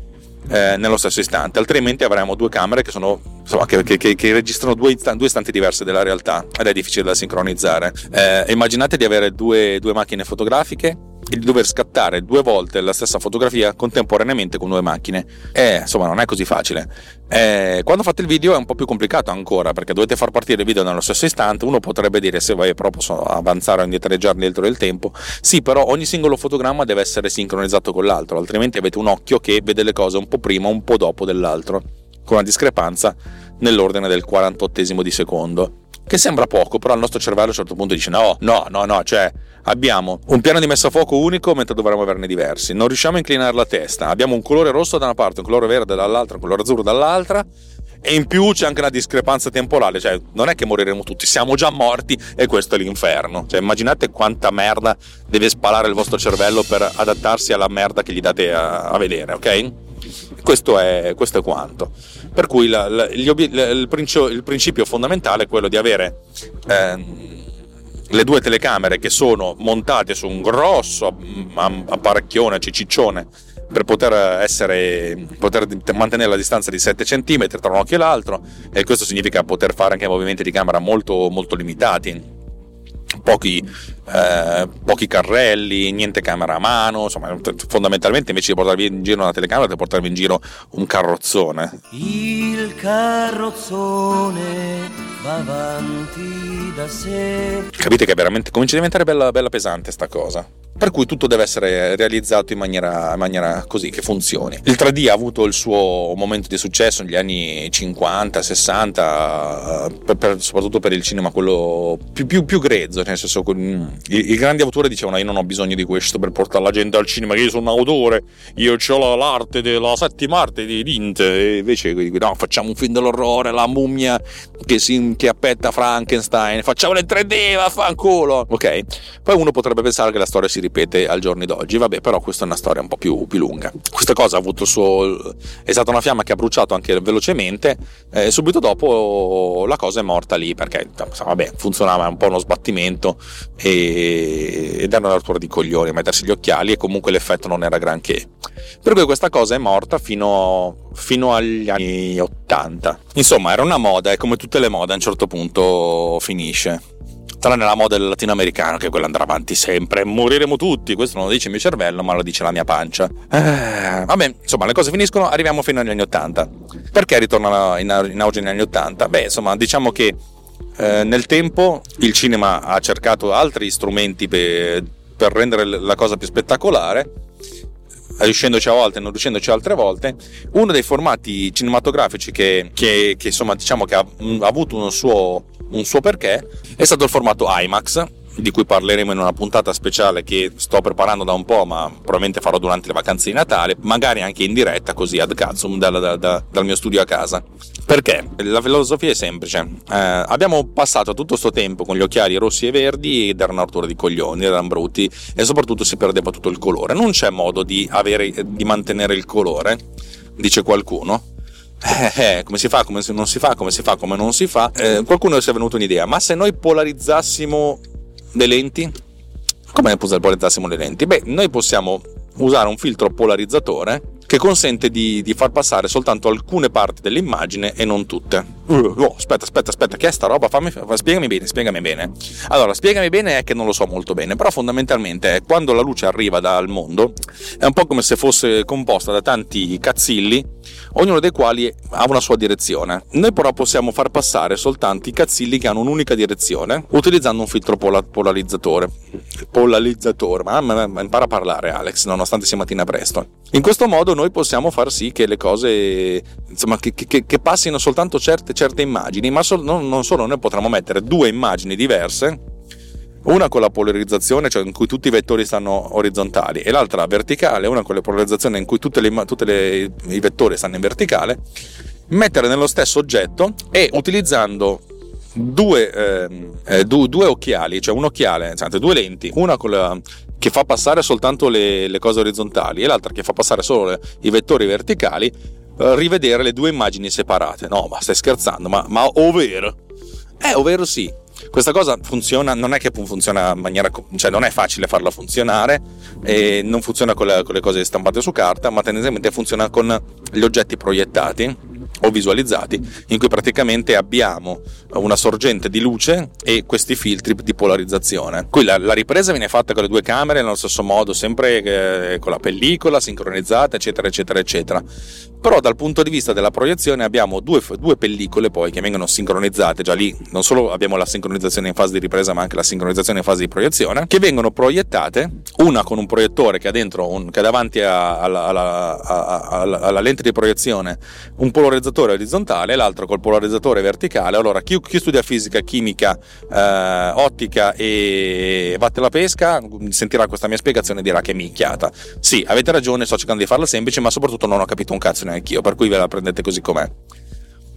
eh, nello stesso istante, altrimenti avremo due camere che, sono, insomma, che, che, che registrano due, due, istanti diversi della realtà ed è difficile da sincronizzare. Eh, immaginate di avere due, due macchine fotografiche di dover scattare due volte la stessa fotografia contemporaneamente con due macchine. Eh, insomma, non è così facile. Eh, quando fate il video è un po' più complicato ancora perché dovete far partire il video nello stesso istante. Uno potrebbe dire se vai però posso avanzare o indietreggiare dentro del tempo. Sì, però ogni singolo fotogramma deve essere sincronizzato con l'altro, altrimenti avete un occhio che vede le cose un po' prima, un po' dopo dell'altro, con una discrepanza nell'ordine del 48 di secondo che sembra poco, però il nostro cervello a un certo punto dice no, no, no, no, cioè abbiamo un piano di messa a fuoco unico mentre dovremmo averne diversi, non riusciamo a inclinare la testa, abbiamo un colore rosso da una parte, un colore verde dall'altra, un colore azzurro dall'altra e in più c'è anche una discrepanza temporale, cioè non è che moriremo tutti, siamo già morti e questo è l'inferno. Cioè immaginate quanta merda deve spalare il vostro cervello per adattarsi alla merda che gli date a, a vedere, ok? Questo è, questo è quanto. Per cui la, la, obiet- il, principio, il, principio, fondamentale è quello di avere eh, le due telecamere che sono montate su un grosso apparecchione, ciciccione, per poter, essere, poter mantenere la distanza di 7 cm tra un occhio e l'altro e questo significa poter fare anche movimenti di camera molto, molto limitati. Pochi, eh, pochi, carrelli, niente camera a mano, insomma, fondamentalmente invece di portarvi in giro una telecamera, devi portarvi in giro un carrozzone. Il carrozzone va avanti da sé. Capite che veramente comincia a diventare bella, bella pesante sta cosa per cui tutto deve essere realizzato in maniera, in maniera, così che funzioni. Il 3D ha avuto il suo momento di successo negli anni 50, 60, eh, per, per, soprattutto per il cinema quello più, più, più grezzo, nel senso i, i, grandi autori dicevano io non ho bisogno di questo per portare la gente al cinema, io sono un autore, io ho l'arte della settima arte di Dinte, e invece no, facciamo un film dell'orrore, la mummia che, si, che appetta Frankenstein, facciamolo in 3D, vaffanculo, ok? Poi uno potrebbe pensare che la storia si ripete al giorno d'oggi. Vabbè, però questa è una storia un po' più, più lunga. Questa cosa ha avuto il suo. è stata una fiamma che ha bruciato anche velocemente. E subito dopo la cosa è morta lì perché vabbè, funzionava un po' uno sbattimento e... ed era una rottura di coglioni mettersi gli occhiali e comunque l'effetto non era granché. Per cui questa cosa è morta fino, fino agli anni 80. Insomma, era una moda e come tutte le mode a un certo punto finisce tranne la model latinoamericana che quella andrà avanti sempre, moriremo tutti, questo non lo dice il mio cervello ma lo dice la mia pancia. Eh, vabbè, insomma le cose finiscono, arriviamo fino agli anni 80. Perché ritorna in auge negli anni 80? Beh, insomma, diciamo che eh, nel tempo il cinema ha cercato altri strumenti per, per rendere la cosa più spettacolare riuscendoci a volte, non riuscendoci altre volte. Uno dei formati cinematografici che, che, che insomma diciamo che ha, ha avuto un suo un suo perché, è stato il formato IMAX, di cui parleremo in una puntata speciale che sto preparando da un po', ma probabilmente farò durante le vacanze di Natale, magari anche in diretta, così ad cazzo, dal, dal, dal mio studio a casa. Perché? La filosofia è semplice. Eh, abbiamo passato tutto questo tempo con gli occhiali rossi e verdi ed erano una di coglioni, erano brutti e soprattutto si perdeva tutto il colore. Non c'è modo di, avere, di mantenere il colore, dice qualcuno eh, eh, come si fa, come non si fa, come si fa, come non si fa, eh, qualcuno si è venuto un'idea, ma se noi polarizzassimo le lenti, come polarizzassimo le lenti? Beh, noi possiamo usare un filtro polarizzatore che consente di, di, far passare soltanto alcune parti dell'immagine e non tutte. Uh, oh, aspetta, aspetta, aspetta, che è sta roba? Fammi, spiegami bene, spiegami bene. Allora, spiegami bene è che non lo so molto bene, però fondamentalmente quando la luce arriva dal mondo è un po' come se fosse composta da tanti cazzilli, ognuno dei quali ha una sua direzione. Noi però possiamo far passare soltanto i cazzilli che hanno un'unica direzione utilizzando un filtro pola- polarizzatore. Polarizzatore, mamma mia, impara a parlare Alex, nonostante sia mattina presto. In questo modo noi possiamo far sì che le cose, insomma, che, che, che passino soltanto certe, certe immagini, ma so, non, solo, noi potremmo mettere due immagini diverse una con la polarizzazione, cioè in cui tutti i vettori stanno orizzontali, e l'altra verticale, una con la polarizzazione in cui tutti i vettori stanno in verticale, mettere nello stesso oggetto e utilizzando due, ehm, eh, due, due occhiali, cioè un occhiale, cioè due lenti, una la, che fa passare soltanto le, le, cose orizzontali e l'altra che fa passare solo le, i vettori verticali, rivedere le due immagini separate. No, ma stai scherzando, ma, ma ovvero? Eh, ovvero sì. Questa cosa funziona, non è che funziona in maniera, cioè non è facile farla funzionare, e non funziona con le, con le cose stampate su carta, ma tendenzialmente funziona con gli oggetti proiettati o visualizzati in cui praticamente abbiamo una sorgente di luce e questi filtri di polarizzazione. Qui la, la ripresa viene fatta con le due camere nello stesso modo, sempre eh, con la pellicola sincronizzata, eccetera, eccetera, eccetera. Però dal punto di vista della proiezione abbiamo due, due pellicole poi che vengono sincronizzate, già lì non solo abbiamo la sincronizzazione in fase di ripresa ma anche la sincronizzazione in fase di proiezione, che vengono proiettate, una con un proiettore che ha dentro, un, che ha davanti a, alla, alla, alla, alla lente di proiezione un polarizzatore orizzontale e l'altro col polarizzatore verticale. Allora chi, chi studia fisica, chimica, eh, ottica e vatte la pesca sentirà questa mia spiegazione e dirà che minchiata. Sì, avete ragione, sto cercando di farla semplice ma soprattutto non ho capito un cazzo neanch'io, per cui ve la prendete così com'è.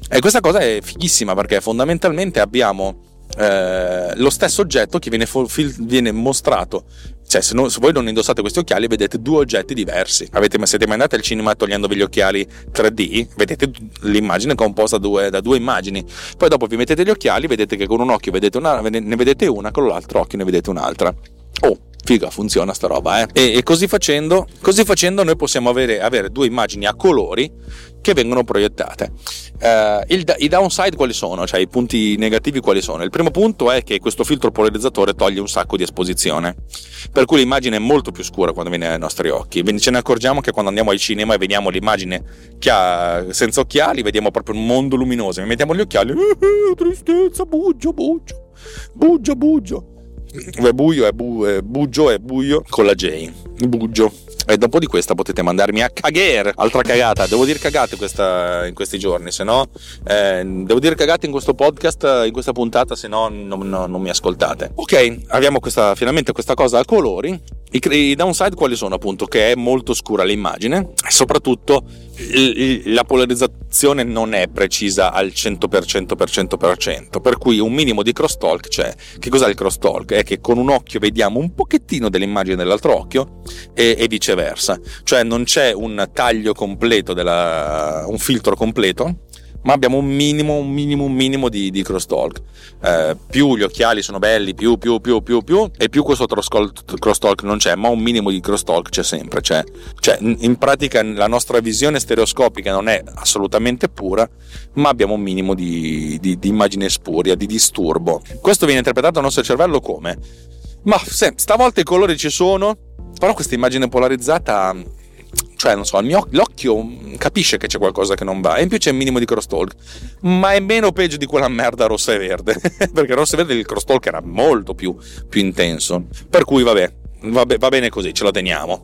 E questa cosa è fighissima perché fondamentalmente abbiamo eh, lo stesso oggetto che viene, viene mostrato. Cioè, se, non, se, voi non indossate questi occhiali, vedete due oggetti diversi. Avete, siete mai andati al cinema togliendovi gli occhiali 3D? Vedete l'immagine composta due, da due immagini. Poi dopo vi mettete gli occhiali, vedete che con un occhio vedete una, ne vedete una, con l'altro occhio ne vedete un'altra. Oh, figa, funziona sta roba, eh? E, e così, facendo, così facendo noi possiamo avere, avere, due immagini a colori che vengono proiettate. Uh, il, I downside quali sono? Cioè i punti negativi quali sono? Il primo punto è che questo filtro polarizzatore toglie un sacco di esposizione, per cui l'immagine è molto più scura quando viene ai nostri occhi. Ce ne accorgiamo che quando andiamo al cinema e vediamo l'immagine ha senza occhiali, vediamo proprio un mondo luminoso. Mi mettiamo gli occhiali, eh, tristezza, buggio, buggio, buggio, buggio è buio, è, bu- è buggio, è buio con la J. Buggio. E dopo di questa potete mandarmi a cagare. Altra cagata. Devo dire cagate questa, in questi giorni, se no. Eh, devo dire cagate in questo podcast, in questa puntata, se no non, non, non mi ascoltate. Ok, abbiamo questa, finalmente questa cosa a colori. I, I, downside quali sono appunto? Che è molto scura l'immagine e soprattutto la polarizzazione non è precisa al 100% per 100%, per cui un minimo di crosstalk c'è. Che cos'è il crosstalk? È che con un occhio vediamo un pochettino dell'immagine dell'altro occhio e, e viceversa, cioè non c'è un taglio completo, della, un filtro completo ma abbiamo un minimo, un minimo, un minimo di, di crosstalk. Eh, più gli occhiali sono belli, più, più, più, più, più, e più questo crosstalk non c'è, ma un minimo di crosstalk c'è sempre. Cioè, cioè, in pratica la nostra visione stereoscopica non è assolutamente pura, ma abbiamo un minimo di, di, di immagine spuria, di disturbo. Questo viene interpretato dal nostro cervello come? Ma se, stavolta i colori ci sono, però questa immagine polarizzata cioè non so, mio, l'occhio capisce che c'è qualcosa che non va e in più c'è il minimo di crosstalk ma è meno peggio di quella merda rossa e verde perché rossa e verde il crosstalk era molto più, più intenso per cui vabbè va, va bene così ce la teniamo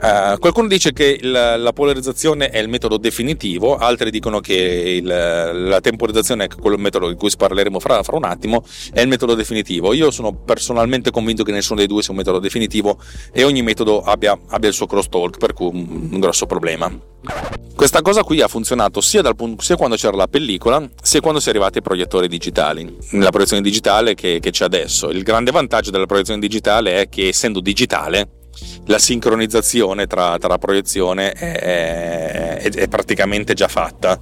Uh, qualcuno dice che il, la polarizzazione è il metodo definitivo, altri dicono che il, la temporizzazione, è quel metodo di cui parleremo fra, fra, un attimo, è il metodo definitivo. Io sono personalmente convinto che nessuno dei due sia un metodo definitivo e ogni metodo abbia, abbia il suo crosstalk, per cui un, un, grosso problema. Questa cosa qui ha funzionato sia, dal, sia, quando c'era la pellicola, sia quando si è arrivati ai proiettori digitali. La proiezione digitale che, che c'è adesso. Il grande vantaggio della proiezione digitale è che essendo digitale la sincronizzazione tra, tra proiezione è, è, è praticamente già fatta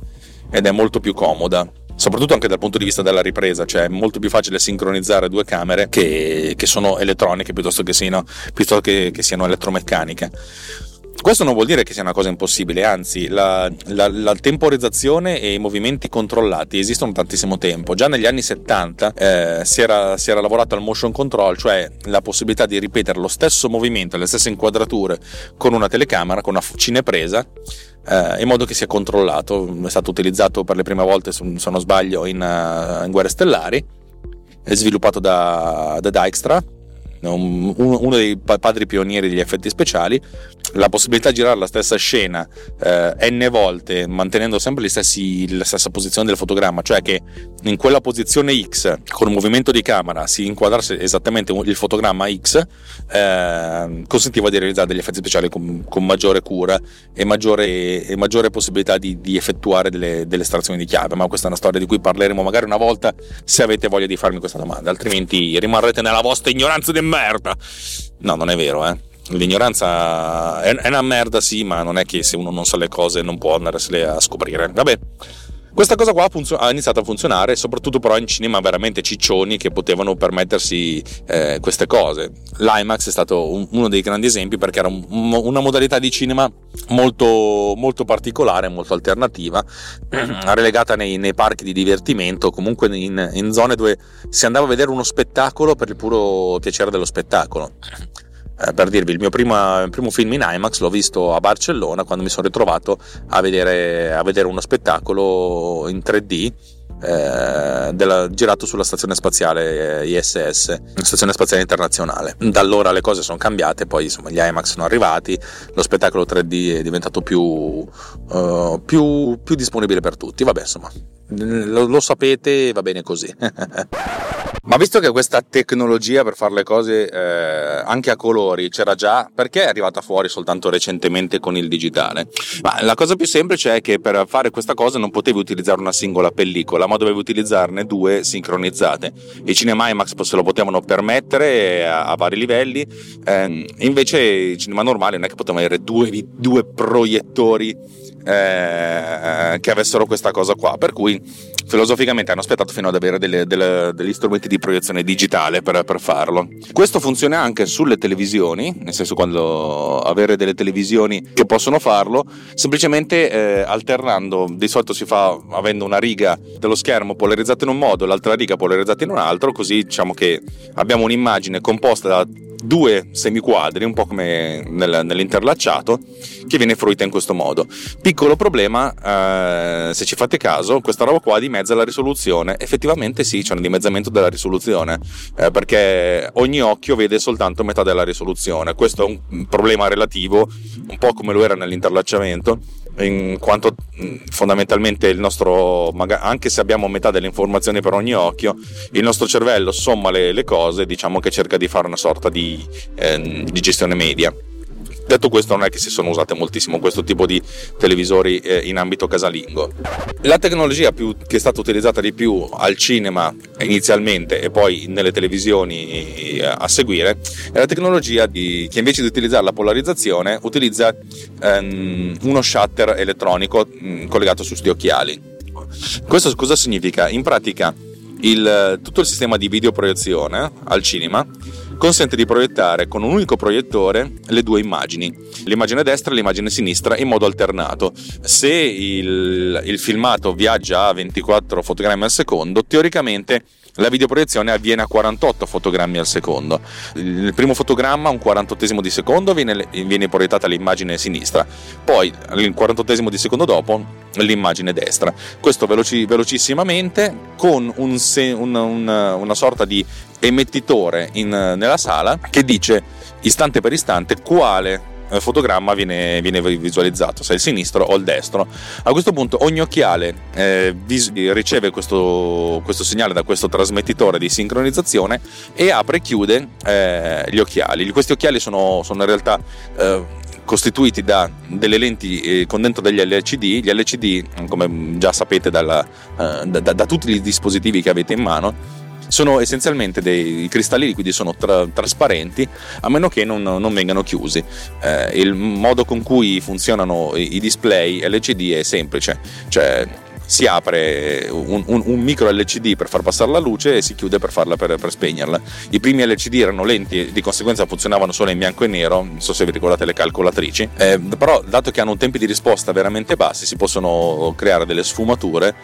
ed è molto più comoda soprattutto anche dal punto di vista della ripresa, cioè è molto più facile sincronizzare due camere che, che sono elettroniche piuttosto che siano, piuttosto che, che siano elettromeccaniche. Questo non vuol dire che sia una cosa impossibile, anzi la, la, la, temporizzazione e i movimenti controllati esistono tantissimo tempo. Già negli anni 70 eh, si, era, si, era, lavorato al motion control, cioè la possibilità di ripetere lo stesso movimento, le stesse inquadrature con una telecamera, con una cinepresa, eh, in modo che sia controllato. È stato utilizzato per le prime volte, se non sbaglio, in, uh, in Guerre Stellari, è sviluppato da, da Dijkstra uno dei padri pionieri degli effetti speciali, la possibilità di girare la stessa scena eh, n volte mantenendo sempre stessi, la stessa posizione del fotogramma, cioè che in quella posizione X con un movimento di camera si inquadrasse esattamente il fotogramma X, eh, consentiva di realizzare degli effetti speciali con, con maggiore cura e maggiore, e maggiore possibilità di, di effettuare delle, delle, estrazioni di chiave. Ma questa è una storia di cui parleremo magari una volta se avete voglia di farmi questa domanda, altrimenti rimarrete nella vostra ignoranza di merda. No, non è vero, eh. L'ignoranza è, una merda, sì, ma non è che se uno non sa le cose non può andarsele a scoprire. Vabbè. Questa cosa qua ha iniziato a funzionare, soprattutto però in cinema veramente ciccioni che potevano permettersi eh, queste cose. L'IMAX è stato un, uno dei grandi esempi perché era un, una modalità di cinema molto, molto particolare, molto alternativa, relegata nei, nei, parchi di divertimento, comunque in, in zone dove si andava a vedere uno spettacolo per il puro piacere dello spettacolo eh, per dirvi, il mio prima, primo film in IMAX l'ho visto a Barcellona quando mi sono ritrovato a vedere, a vedere uno spettacolo in 3D eh, della, girato sulla stazione spaziale eh, ISS, stazione spaziale internazionale. Da allora le cose sono cambiate, poi insomma gli IMAX sono arrivati, lo spettacolo 3D è diventato più, uh, più, più disponibile per tutti. Vabbè, insomma, lo, lo sapete, va bene così. Ma visto che questa tecnologia per fare le cose eh, anche a colori c'era già, perché è arrivata fuori soltanto recentemente con il digitale? Ma la cosa più semplice è che per fare questa cosa non potevi utilizzare una singola pellicola, ma dovevi utilizzarne due sincronizzate. I cinema IMAX se lo potevano permettere a, a vari livelli, eh, invece i cinema normali non è che potevano avere due, due proiettori eh, che avessero questa cosa qua, per cui filosoficamente hanno aspettato fino ad avere delle, delle, degli strumenti di proiezione digitale per, per, farlo. Questo funziona anche sulle televisioni, nel senso quando avere delle televisioni che possono farlo, semplicemente eh, alternando, di solito si fa avendo una riga dello schermo polarizzata in un modo e l'altra riga polarizzata in un altro, così diciamo che abbiamo un'immagine composta da due semiquadri, un po' come nel, nell'interlacciato, che viene fruita in questo modo. Piccolo problema, eh, se ci fate caso, questa roba qua dimezza la risoluzione. Effettivamente sì, c'è un dimezzamento della risoluzione, eh, perché ogni occhio vede soltanto metà della risoluzione. Questo è un problema relativo, un po' come lo era nell'interlacciamento in quanto fondamentalmente il nostro, anche se abbiamo metà delle informazioni per ogni occhio, il nostro cervello somma le, le cose, diciamo che cerca di fare una sorta di, eh, di gestione media. Detto questo, non è che si sono usate moltissimo questo tipo di televisori eh, in ambito casalingo. La tecnologia più, che è stata utilizzata di più al cinema inizialmente e poi nelle televisioni eh, a seguire è la tecnologia di, che invece di utilizzare la polarizzazione utilizza ehm, uno shutter elettronico mh, mm, collegato su questi occhiali Questo cosa significa? In pratica il, tutto il sistema di videoproiezione al cinema consente di proiettare con un unico proiettore le due immagini, l'immagine destra e l'immagine sinistra in modo alternato. Se il, il filmato viaggia a 24 fotogrammi al secondo, teoricamente la videoproiezione avviene a 48 fotogrammi al secondo. Il primo fotogramma, un 48 di secondo, viene, viene proiettata l'immagine sinistra, poi il 48 di secondo dopo l'immagine destra. Questo veloci, velocissimamente con un, un, un, una sorta di emettitore in, nella sala che dice istante per istante quale fotogramma viene, viene, visualizzato, se è il sinistro o il destro. A questo punto ogni occhiale eh, vis- riceve questo, questo, segnale da questo trasmettitore di sincronizzazione e apre e chiude eh, gli occhiali. Questi occhiali sono, sono in realtà eh, costituiti da delle lenti eh, con dentro degli LCD. Gli LCD, come già sapete dalla, eh, da, da, da tutti i dispositivi che avete in mano, sono essenzialmente dei cristalli liquidi, sono tra, trasparenti a meno che non, non vengano chiusi. Eh, il modo con cui funzionano i, i display LCD è semplice, cioè si apre un, un, un, micro LCD per far passare la luce e si chiude per, farla, per, per spegnerla. I primi LCD erano lenti e di conseguenza funzionavano solo in bianco e nero, non so se vi ricordate le calcolatrici, eh, però dato che hanno tempi di risposta veramente bassi si possono creare delle sfumature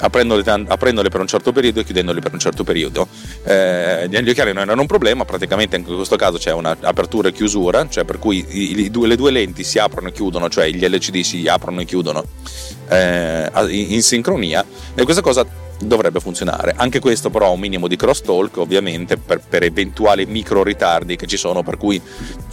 aprendole, aprendole, per un certo periodo e chiudendole per un certo periodo. Eh, gli occhiali non erano un problema, praticamente anche in questo caso c'è un'apertura e chiusura, cioè per cui i, i due, le due lenti si aprono e chiudono, cioè gli LCD si aprono e chiudono eh, in, in sincronia e questa cosa dovrebbe funzionare. Anche questo però ha un minimo di crosstalk ovviamente per, per, eventuali micro ritardi che ci sono, per cui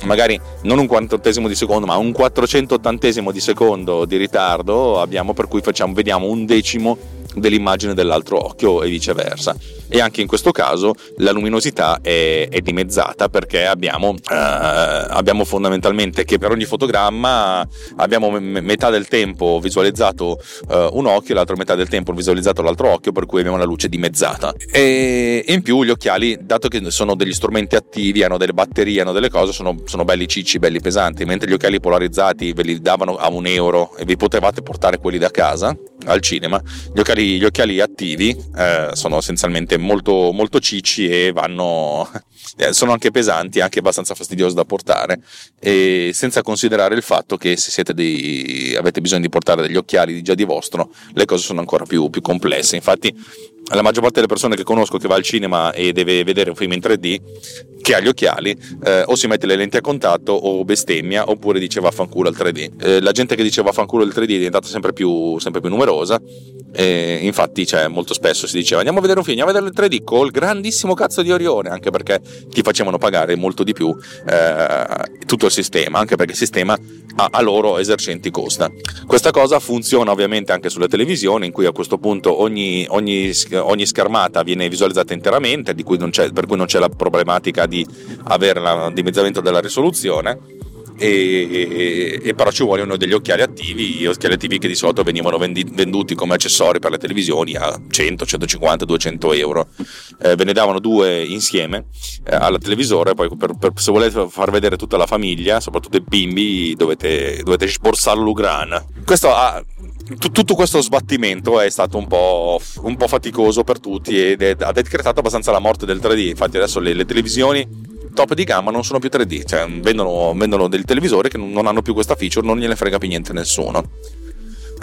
magari non un quarantottesimo di secondo ma un quattrocentottantesimo di secondo di ritardo abbiamo per cui facciamo, vediamo un decimo dell'immagine dell'altro occhio e viceversa. E anche in questo caso la luminosità è, è dimezzata perché abbiamo, eh, abbiamo, fondamentalmente che per ogni fotogramma abbiamo metà del tempo visualizzato eh, un occhio e l'altra metà del tempo visualizzato l'altro occhio, per cui abbiamo la luce dimezzata. E, e in più gli occhiali, dato che sono degli strumenti attivi, hanno delle batterie, hanno delle cose, sono, sono belli cicci, belli pesanti, mentre gli occhiali polarizzati ve li davano a un euro e vi potevate portare quelli da casa al cinema. Gli occhiali, gli occhiali attivi eh, sono essenzialmente molto, molto cicci e vanno, eh, sono anche pesanti, anche abbastanza fastidiosi da portare, e senza considerare il fatto che se dei, avete bisogno di portare degli occhiali già di vostro, le cose sono ancora più, più complesse. Infatti, la maggior parte delle persone che conosco che va al cinema e deve vedere un film in 3D, che ha gli occhiali, eh, o si mette le lenti a contatto o bestemmia, oppure dice vaffanculo al 3D. Eh, la gente che dice vaffanculo al 3D è diventata sempre più, sempre più numerosa. E infatti, cioè, molto spesso si diceva andiamo a vedere un film, andiamo a vedere il 3D col grandissimo cazzo di Orione, anche perché ti facevano pagare molto di più eh, tutto il sistema, anche perché il sistema a, a, loro esercenti costa. Questa cosa funziona ovviamente anche sulle televisioni, in cui a questo punto ogni, ogni, ogni schermata viene visualizzata interamente, cui per cui non c'è la problematica di avere il dimezzamento della risoluzione e, e, però ci vogliono degli occhiali attivi, occhiali attivi che di solito venivano vendi, venduti come accessori per le televisioni a 100, 150, 200 euro. Eh, ve ne davano due insieme eh, alla televisore, poi per, per, se volete far vedere tutta la famiglia, soprattutto i bimbi, dovete, dovete sborsarlo gran. Questo ha, tutto questo sbattimento è stato un po', un po', faticoso per tutti ed è, ha decretato abbastanza la morte del 3D. Infatti, adesso le, le televisioni top di gamma non sono più 3D, cioè vendono, vendono dei televisori che non hanno più questa feature, non gliene frega più niente nessuno.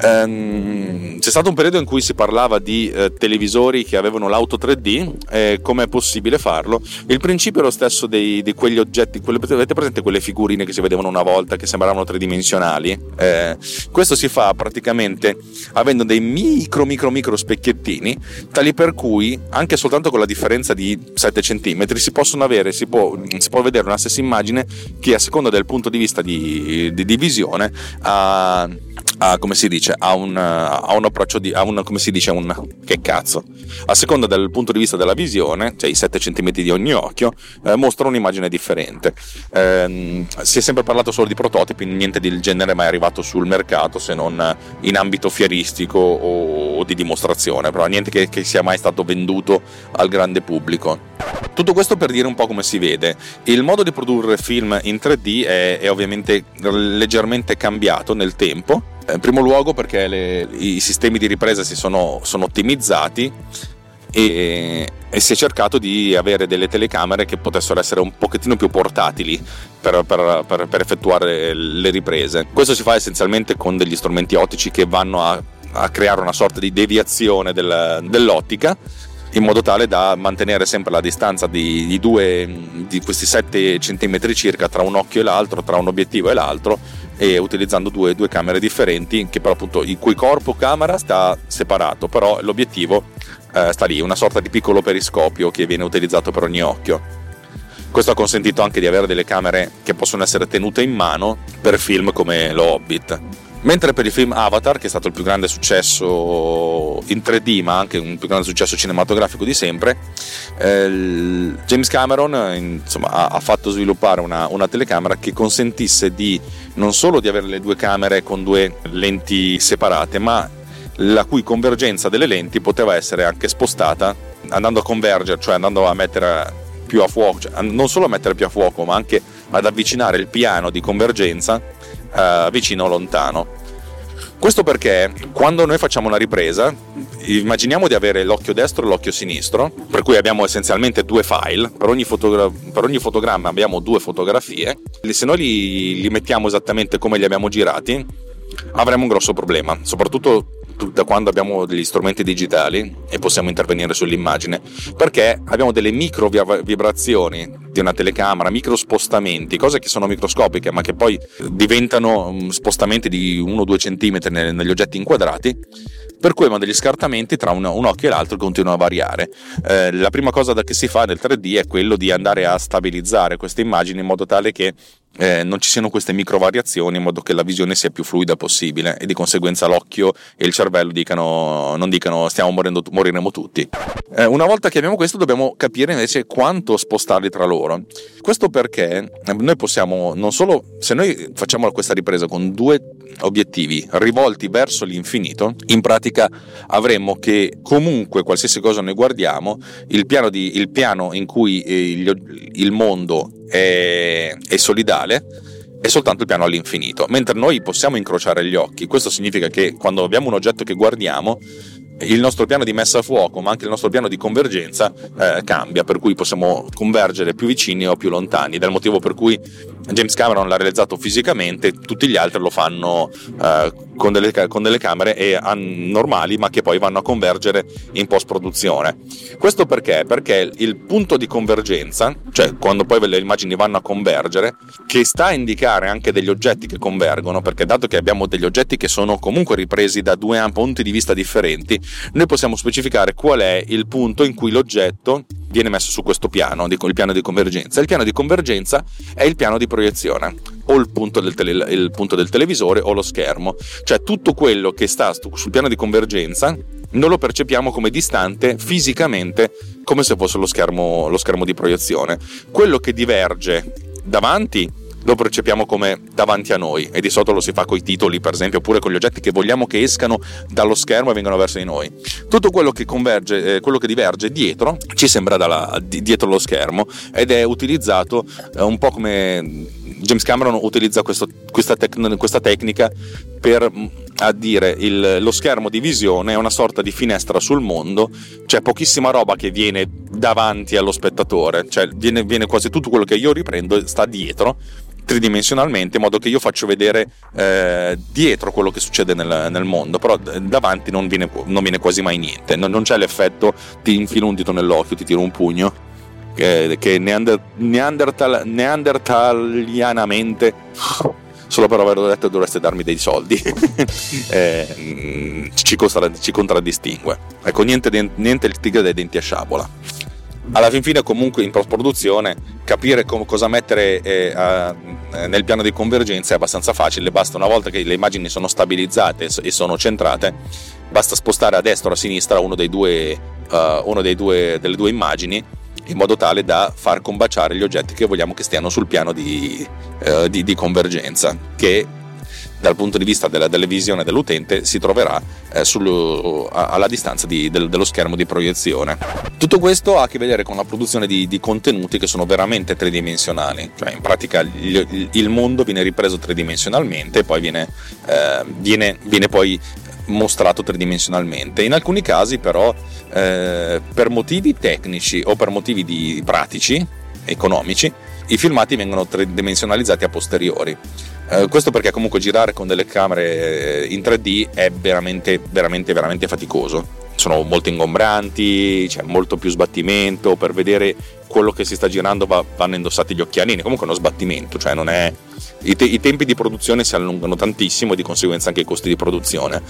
Um, c'è stato un periodo in cui si parlava di uh, televisori che avevano l'auto 3D e come è possibile farlo. Il principio è lo stesso dei, di quegli oggetti, quelle, avete presente quelle figurine che si vedevano una volta che sembravano tridimensionali? Eh, questo si fa praticamente avendo dei micro micro micro specchiettini, tali per cui anche soltanto con la differenza di 7 cm si possono avere, si può, si può vedere una stessa immagine che a seconda del punto di vista di, di, di visione ha ha, come si dice, ha un, ha un approccio di, ha un, come si dice, un, che cazzo, a seconda del punto di vista della visione, cioè i 7 cm di ogni occhio, eh, mostra un'immagine differente. Eh, si è sempre parlato solo di prototipi, niente del genere mai arrivato sul mercato se non in ambito fieristico o, o di dimostrazione, però niente che, che sia mai stato venduto al grande pubblico. Tutto questo per dire un po' come si vede. Il modo di produrre film in 3D è, è ovviamente leggermente cambiato nel tempo In primo luogo perché le, i sistemi di ripresa si sono, sono ottimizzati e, e, si è cercato di avere delle telecamere che potessero essere un pochettino più portatili per, per, per, per effettuare le riprese. Questo si fa essenzialmente con degli strumenti ottici che vanno a, a creare una sorta di deviazione del, dell'ottica in modo tale da mantenere sempre la distanza di, di, due, di questi 7 cm circa tra un occhio e l'altro, tra un obiettivo e l'altro e utilizzando due, due camere differenti che però appunto il cui corpo camera sta separato però l'obiettivo eh, sta lì una sorta di piccolo periscopio che viene utilizzato per ogni occhio. Questo ha consentito anche di avere delle camere che possono essere tenute in mano per film come Lo Hobbit Mentre per il film Avatar, che è stato il più grande successo in 3D, ma anche un più grande successo cinematografico di sempre, eh, James Cameron insomma, ha, fatto sviluppare una, una, telecamera che consentisse di non solo di avere le due camere con due lenti separate, ma la cui convergenza delle lenti poteva essere anche spostata andando a convergere, cioè andando a mettere più a fuoco, cioè non solo a mettere più a fuoco, ma anche ad avvicinare il piano di convergenza eh, vicino o lontano. Questo perché quando noi facciamo una ripresa, immaginiamo di avere l'occhio destro e l'occhio sinistro, per cui abbiamo essenzialmente due file, per ogni, fotogra- per ogni fotogramma abbiamo due fotografie, se noi li, li mettiamo esattamente come li abbiamo girati, avremo un grosso problema, soprattutto da quando abbiamo degli strumenti digitali e possiamo intervenire sull'immagine, perché abbiamo delle micro vibrazioni di una telecamera, micro spostamenti, cose che sono microscopiche ma che poi diventano mm, spostamenti di 1-2 cm negli oggetti inquadrati, per cui abbiamo degli scartamenti tra un, occhio e l'altro che continuano a variare. Eh, la prima cosa che si fa nel 3D è quello di andare a stabilizzare queste immagini in modo tale che eh, non ci siano queste micro variazioni in modo che la visione sia più fluida possibile e di conseguenza l'occhio e il cervello dicano, non dicano stiamo morendo, moriremo tutti. Eh, una volta che abbiamo questo dobbiamo capire invece quanto spostarli tra loro. Questo perché noi possiamo non solo, se noi facciamo questa ripresa con due obiettivi rivolti verso l'infinito, in pratica avremmo che comunque qualsiasi cosa noi guardiamo, il piano, di, il piano in cui eh, il, il mondo è, è solidale è soltanto il piano all'infinito, mentre noi possiamo incrociare gli occhi, questo significa che quando abbiamo un oggetto che guardiamo, il nostro piano di messa a fuoco, ma anche il nostro piano di convergenza eh, cambia, per cui possiamo convergere più vicini o più lontani, ed motivo per cui James Cameron l'ha realizzato fisicamente, tutti gli altri lo fanno eh, con, delle, con, delle, camere e, normali, ma che poi vanno a convergere in post produzione. Questo perché? Perché il punto di convergenza, cioè quando poi le immagini vanno a convergere, che sta a indicare anche degli oggetti che convergono, perché dato che abbiamo degli oggetti che sono comunque ripresi da due punti di vista differenti, noi possiamo specificare qual è il punto in cui l'oggetto viene messo su questo piano, il piano di convergenza. Il piano di convergenza è il piano di proiezione, o il punto del, tele, il punto del televisore o lo schermo, cioè tutto quello che sta sul piano di convergenza non lo percepiamo come distante fisicamente come se fosse lo schermo, lo schermo di proiezione. Quello che diverge davanti lo percepiamo come davanti a noi e di solito lo si fa con i titoli per esempio oppure con gli oggetti che vogliamo che escano dallo schermo e vengano verso di noi. Tutto quello che converge eh, quello che diverge dietro ci sembra dalla, di, dietro lo schermo ed è utilizzato eh, un po' come James Cameron utilizza questo, questa, tec- questa, tecnica per mm, a dire il, lo schermo di visione è una sorta di finestra sul mondo, c'è pochissima roba che viene davanti allo spettatore, cioè viene, viene quasi tutto quello che io riprendo sta dietro tridimensionalmente in modo che io faccio vedere eh, dietro quello che succede nel, nel mondo però davanti non viene, non viene, quasi mai niente. Non, non, c'è l'effetto ti infilo un dito nell'occhio ti tiro un pugno che, che neander, neandertal, neandertalianamente solo per averlo detto dovreste darmi dei soldi. Eh, ci, ci, contraddistingue. Ecco niente, niente il tigre dei denti a sciabola alla fin fine comunque in post produzione capire com- cosa mettere eh, a, nel piano di convergenza è abbastanza facile, basta una volta che le immagini sono stabilizzate e sono centrate, basta spostare a destra o a sinistra uno dei due, uh, uno dei due, delle due immagini in modo tale da far combaciare gli oggetti che vogliamo che stiano sul piano di, uh, di, di convergenza, che dal punto di vista della, della visione dell'utente si troverà eh, sul, alla distanza di, del, dello schermo di proiezione. Tutto questo ha a che vedere con la produzione di, di contenuti che sono veramente tridimensionali, cioè in pratica il, il mondo viene ripreso tridimensionalmente e poi viene, eh, viene, viene poi mostrato tridimensionalmente. In alcuni casi però eh, per motivi tecnici o per motivi di, pratici, economici, i filmati vengono tridimensionalizzati a posteriori. Eh, questo perché comunque girare con delle camere in 3D è veramente, veramente, veramente faticoso. Sono molto ingombranti, c'è molto più sbattimento, per vedere quello che si sta girando va, vanno indossati gli occhialini, comunque è uno sbattimento, cioè non è... I, te- I tempi di produzione si allungano tantissimo e di conseguenza anche i costi di produzione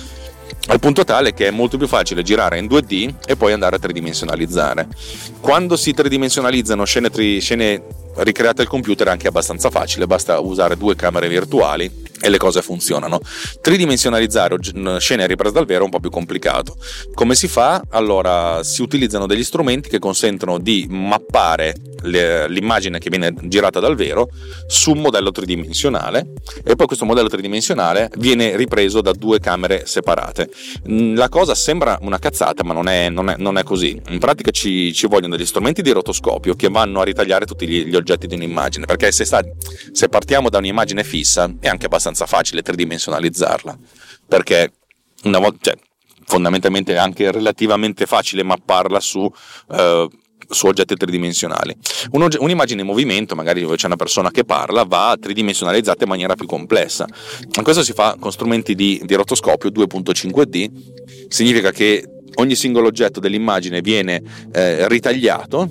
al punto tale che è molto più facile girare in 2D e poi andare a tridimensionalizzare. Quando si tridimensionalizzano scene, tri- scene ricreate al computer è anche abbastanza facile, basta usare due camere virtuali e le cose funzionano. Tridimensionalizzare scene riprese dal vero è un po' più complicato. Come si fa? Allora, si utilizzano degli strumenti che consentono di mappare l'immagine che viene girata dal vero su un modello tridimensionale e poi questo modello tridimensionale viene ripreso da due camere separate. La cosa sembra una cazzata, ma non è, non è, non è così. In pratica ci, ci, vogliono degli strumenti di rotoscopio che vanno a ritagliare tutti gli, gli oggetti di un'immagine, perché se, sta, se partiamo da un'immagine fissa è anche abbastanza facile tridimensionalizzarla, perché una volta... Cioè, fondamentalmente è anche relativamente facile mapparla su uh, su oggetti tridimensionali. un'immagine in movimento, magari dove c'è una persona che parla, va tridimensionalizzata in maniera più complessa. Questo si fa con strumenti di, di rotoscopio 2.5D, significa che ogni singolo oggetto dell'immagine viene eh, ritagliato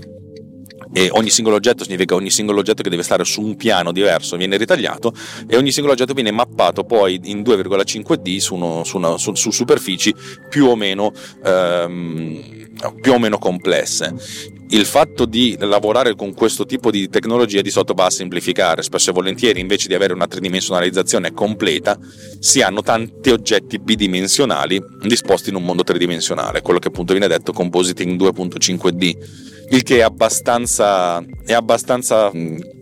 e ogni singolo oggetto significa ogni singolo oggetto che deve stare su un piano diverso viene ritagliato e ogni singolo oggetto viene mappato poi in 2,5D su, uno, su, una, su, su superfici più o meno ehm, più o meno complesse. Il fatto di lavorare con questo tipo di tecnologia di solito va a semplificare, spesso e volentieri invece di avere una tridimensionalizzazione completa si hanno tanti oggetti bidimensionali disposti in un mondo tridimensionale, quello che appunto viene detto compositing 2.5D il che è abbastanza, è abbastanza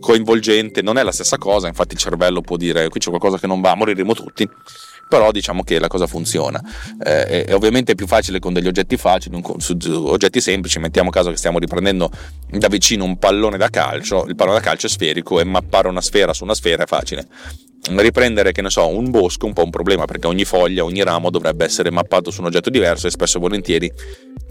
coinvolgente, non è la stessa cosa, infatti il cervello può dire qui c'è qualcosa che non va, moriremo tutti, però diciamo che la cosa funziona. Eh, è ovviamente più facile con degli oggetti facili, su oggetti semplici, mettiamo caso che stiamo riprendendo da vicino un pallone da calcio, il pallone da calcio è sferico e mappare una sfera su una sfera è facile riprendere, che ne so, un bosco è un po' un problema perché ogni foglia, ogni ramo dovrebbe essere mappato su un oggetto diverso e spesso e volentieri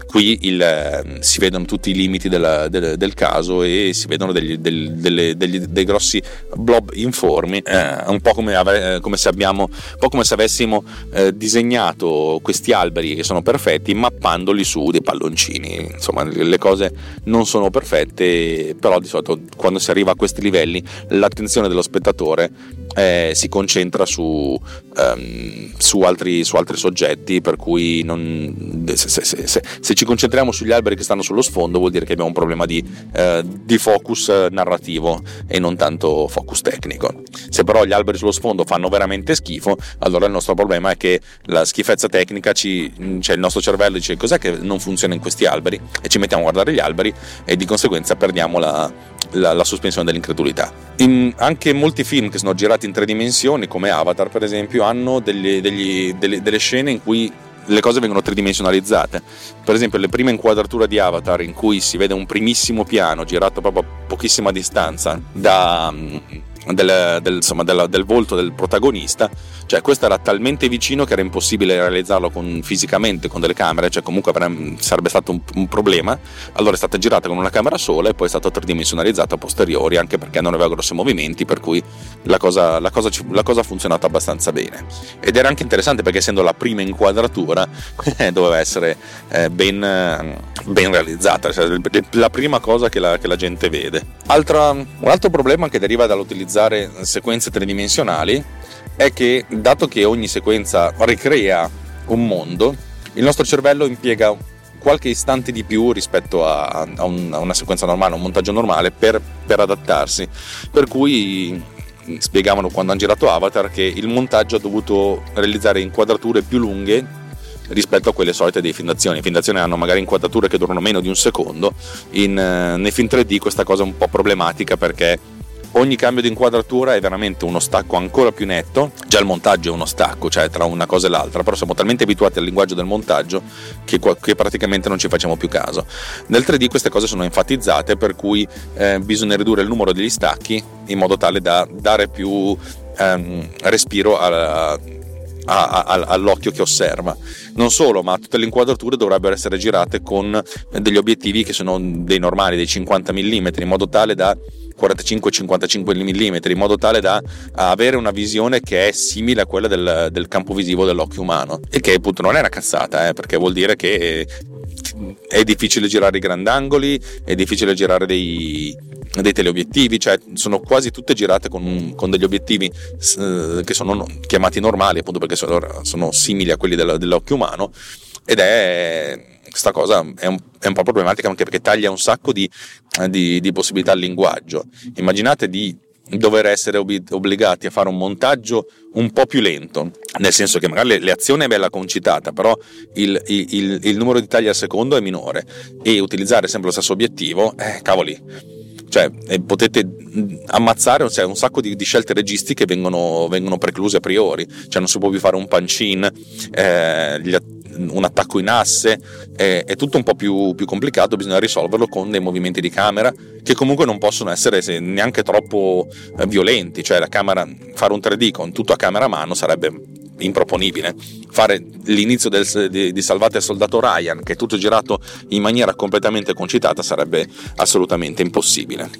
qui il, eh, si vedono tutti i limiti della, del, del, caso e si vedono degli, del, delle, degli, dei grossi blob informi, eh, un po' come, ave, come, se abbiamo, un po' come se avessimo eh, disegnato questi alberi che sono perfetti mappandoli su dei palloncini. Insomma, le cose non sono perfette, però di solito quando si arriva a questi livelli l'attenzione dello spettatore eh, si concentra su, um, su, altri, su, altri, soggetti, per cui non, se, se, se, se, ci concentriamo sugli alberi che stanno sullo sfondo vuol dire che abbiamo un problema di, uh, di focus narrativo e non tanto focus tecnico. Se però gli alberi sullo sfondo fanno veramente schifo, allora il nostro problema è che la schifezza tecnica ci, cioè il nostro cervello dice cos'è che non funziona in questi alberi e ci mettiamo a guardare gli alberi e di conseguenza perdiamo la, la, la sospensione dell'incredulità. In anche molti film che sono girati in tre dimensioni, come Avatar per esempio, hanno degli, degli, delle, delle scene in cui le cose vengono tridimensionalizzate. Per esempio, le prime inquadrature di Avatar, in cui si vede un primissimo piano girato proprio a pochissima distanza da, del, del, insomma, del, del, volto del protagonista, cioè questo era talmente vicino che era impossibile realizzarlo con, fisicamente con delle camere, cioè comunque sarebbe stato un, un, problema, allora è stata girata con una camera sola e poi è stata tridimensionalizzata a posteriori, anche perché non aveva grossi movimenti, per cui la cosa, la cosa, la cosa ha funzionato abbastanza bene. Ed era anche interessante perché essendo la prima inquadratura doveva essere eh, ben, ben, realizzata, cioè la prima cosa che la, che la gente vede. Altra, un altro problema che deriva dall'utilizzo utilizzare sequenze tridimensionali è che dato che ogni sequenza ricrea un mondo, il nostro cervello impiega qualche istante di più rispetto a, a, un, a una sequenza normale, un montaggio normale per, per adattarsi. Per cui spiegavano quando hanno girato Avatar che il montaggio ha dovuto realizzare inquadrature più lunghe rispetto a quelle solite dei film d'azione. I film d'azione hanno magari inquadrature che durano meno di un secondo, in, nei film 3D questa cosa è un po' problematica perché ogni cambio di inquadratura è veramente uno stacco ancora più netto, già il montaggio è uno stacco, cioè tra una cosa e l'altra, però siamo talmente abituati al linguaggio del montaggio che, che praticamente non ci facciamo più caso. Nel 3D queste cose sono enfatizzate per cui eh, bisogna ridurre il numero degli stacchi in modo tale da dare più ehm, respiro a, a, a, all'occhio che osserva. Non solo, ma tutte le inquadrature dovrebbero essere girate con degli obiettivi che sono dei normali, dei 50 mm, in modo tale da 45-55 mm in modo tale da avere una visione che è simile a quella del, del campo visivo dell'occhio umano. E che appunto non è una cazzata eh, perché vuol dire che è difficile girare i grandangoli è difficile girare dei, dei teleobiettivi, cioè sono quasi tutte girate con, con degli obiettivi eh, che sono chiamati normali appunto perché sono, sono simili a quelli dell'occhio umano ed è questa cosa è un, è un, po' problematica anche perché taglia un sacco di, di, di possibilità al linguaggio. Immaginate di dover essere obbligati a fare un montaggio un po' più lento, nel senso che magari l'azione è bella concitata, però il, il, il numero di tagli al secondo è minore e utilizzare sempre lo stesso obiettivo, eh, cavoli. Cioè, potete ammazzare cioè, un sacco di, di scelte registiche vengono, vengono, precluse a priori, cioè non si può più fare un punch-in, eh, un attacco in asse, è, è tutto un po' più, più, complicato, bisogna risolverlo con dei movimenti di camera che comunque non possono essere neanche troppo eh, violenti, cioè camera, fare un 3D con tutto a camera a mano sarebbe improponibile. Fare l'inizio del, di, di, Salvate il soldato Ryan, che è tutto girato in maniera completamente concitata, sarebbe assolutamente impossibile.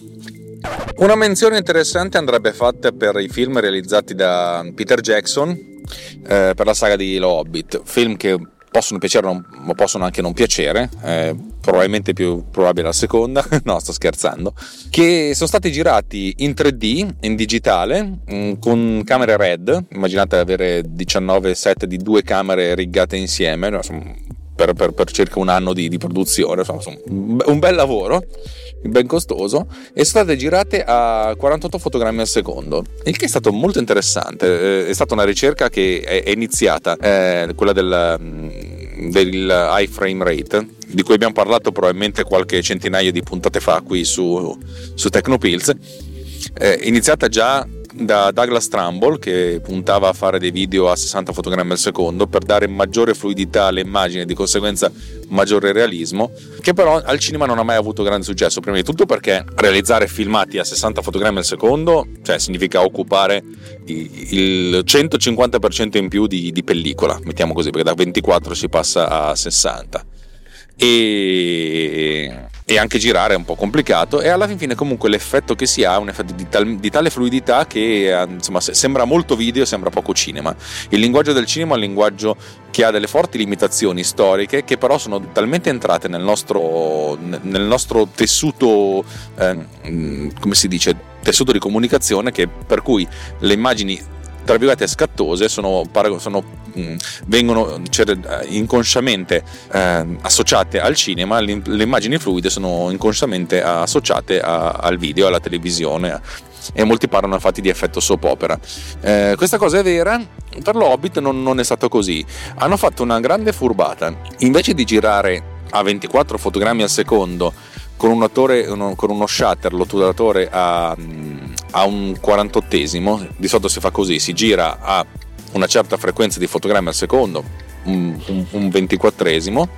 Una menzione interessante andrebbe fatta per i film realizzati da Peter Jackson eh, per la saga di Lo Hobbit, film che possono piacere o possono anche non piacere, eh, probabilmente più probabile la seconda, no sto scherzando, che sono stati girati in 3D, in digitale, mm, con camere RED, immaginate avere 19 set di due camere riggate insieme, per, per, per, circa un anno di, di produzione, insomma, un bel lavoro ben costoso, e sono state girate a 48 fotogrammi al secondo, il che è stato molto interessante. Eh, è stata una ricerca che è iniziata, eh, quella del, mm, del high frame rate, di cui abbiamo parlato probabilmente qualche centinaio di puntate fa qui su, su Tecnopills, eh, iniziata già da Douglas Trumbull che puntava a fare dei video a 60 fotogrammi al secondo per dare maggiore fluidità alle immagini e di conseguenza maggiore realismo, che però al cinema non ha mai avuto grande successo, prima di tutto perché realizzare filmati a 60 fotogrammi al secondo cioè, significa occupare il 150% in più di, di pellicola, mettiamo così, perché da 24 si passa a 60 e, e, anche girare è un po' complicato e alla fine comunque l'effetto che si ha è un effetto di, tal, di tale fluidità che eh, insomma, sembra molto video sembra poco cinema. Il linguaggio del cinema è un linguaggio che ha delle forti limitazioni storiche che però sono talmente entrate nel nostro, nel nostro tessuto eh, come si dice tessuto di comunicazione che per cui le immagini tra virgolette scattose sono, sono, mh, vengono cioè, inconsciamente eh, associate al cinema, le, immagini fluide sono inconsciamente associate a, al video, alla televisione e molti parlano infatti di effetto soap opera. Eh, questa cosa è vera, per l'Hobbit non, non è stato così. Hanno fatto una grande furbata. Invece di girare a 24 fotogrammi al secondo con un attore, con uno shutter, l'otturatore a, a un 48esimo, di solito si fa così, si gira a una certa frequenza di fotogrammi al secondo, un, un, un 24esimo,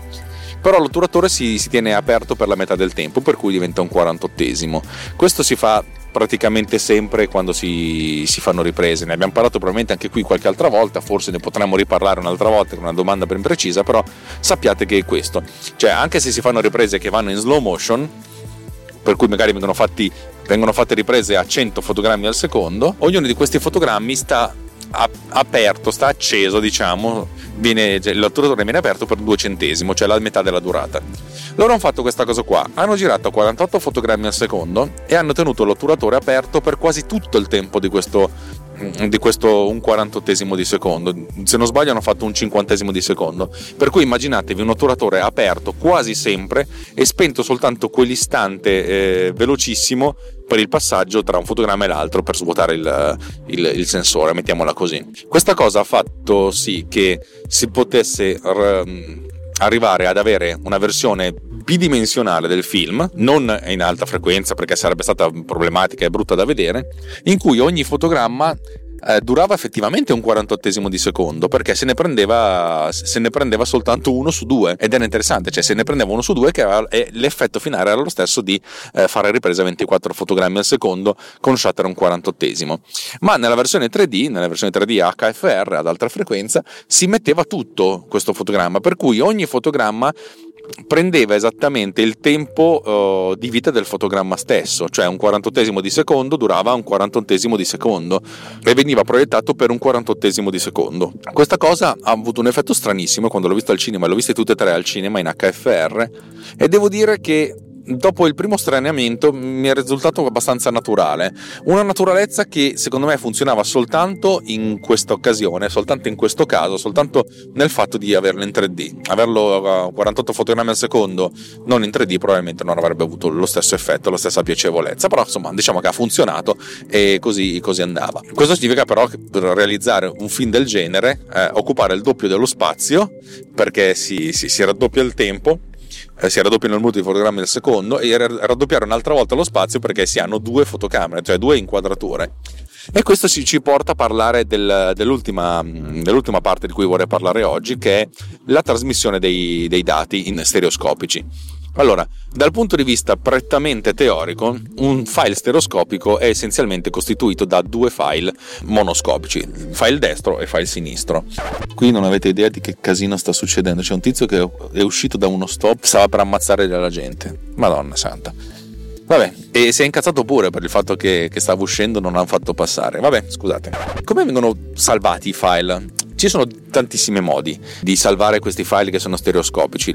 però l'otturatore si, si, tiene aperto per la metà del tempo, per cui diventa un 48esimo. Questo si fa praticamente sempre quando si, si, fanno riprese. Ne abbiamo parlato probabilmente anche qui qualche altra volta, forse ne potremmo riparlare un'altra volta con una domanda ben precisa, però sappiate che è questo. Cioè, anche se si fanno riprese che vanno in slow motion, per cui magari vengono, fatti, vengono fatte riprese a 100 fotogrammi al secondo, ognuno di questi fotogrammi sta aperto, sta acceso, diciamo, viene, cioè, l'otturatore viene aperto per due centesimi, cioè la metà della durata. Loro hanno fatto questa cosa qua, hanno girato 48 fotogrammi al secondo e hanno tenuto l'otturatore aperto per quasi tutto il tempo di questo, di questo un quarantottesimo di secondo. Se non sbaglio hanno fatto un cinquantesimo di secondo. Per cui immaginatevi un otturatore aperto quasi sempre e spento soltanto quell'istante eh, velocissimo per il passaggio tra un fotogramma e l'altro per svuotare il, il, il, sensore, mettiamola così. Questa cosa ha fatto sì che si potesse r- arrivare ad avere una versione bidimensionale del film, non in alta frequenza perché sarebbe stata problematica e brutta da vedere, in cui ogni fotogramma eh, durava effettivamente un 48 di secondo perché se ne, prendeva, se ne prendeva soltanto uno su due ed era interessante, cioè se ne prendeva uno su due che aveva, e l'effetto finale era lo stesso di eh, fare ripresa a 24 fotogrammi al secondo con shutter un 48 ma nella versione 3D, nella versione 3D HFR ad alta frequenza si metteva tutto questo fotogramma per cui ogni fotogramma prendeva esattamente il tempo uh, di vita del fotogramma stesso, cioè un 48 di secondo durava un 48 di secondo e veniva proiettato per un 48 di secondo. Questa cosa ha avuto un effetto stranissimo quando l'ho visto al cinema, l'ho viste tutte e tre al cinema in HFR e devo dire che dopo il primo straniamento mi è risultato abbastanza naturale. Una naturalezza che secondo me funzionava soltanto in questa occasione, soltanto in questo caso, soltanto nel fatto di averlo in 3D. Averlo a 48 fotogrammi al secondo, non in 3D, probabilmente non avrebbe avuto lo stesso effetto, la stessa piacevolezza. Però insomma, diciamo che ha funzionato e così, così andava. Questo significa però che per realizzare un film del genere, eh, occupare il doppio dello spazio, perché si, si, si raddoppia il tempo eh, si raddoppiano il numero di fotogrammi al secondo e raddoppiare un'altra volta lo spazio perché si hanno due fotocamere, cioè due inquadrature. E questo ci porta a parlare del, dell'ultima, dell'ultima, parte di cui vorrei parlare oggi, che è la trasmissione dei, dei dati in stereoscopici. Allora, dal punto di vista prettamente teorico, un file stereoscopico è essenzialmente costituito da due file monoscopici, file destro e file sinistro. Qui non avete idea di che casino sta succedendo, c'è un tizio che è uscito da uno stop, stava per ammazzare la gente. Madonna santa. Vabbè, e si è incazzato pure per il fatto che, che stava uscendo non l'hanno fatto passare. Vabbè, scusate. Come vengono salvati i file? Ci sono tantissimi modi di salvare questi file che sono stereoscopici.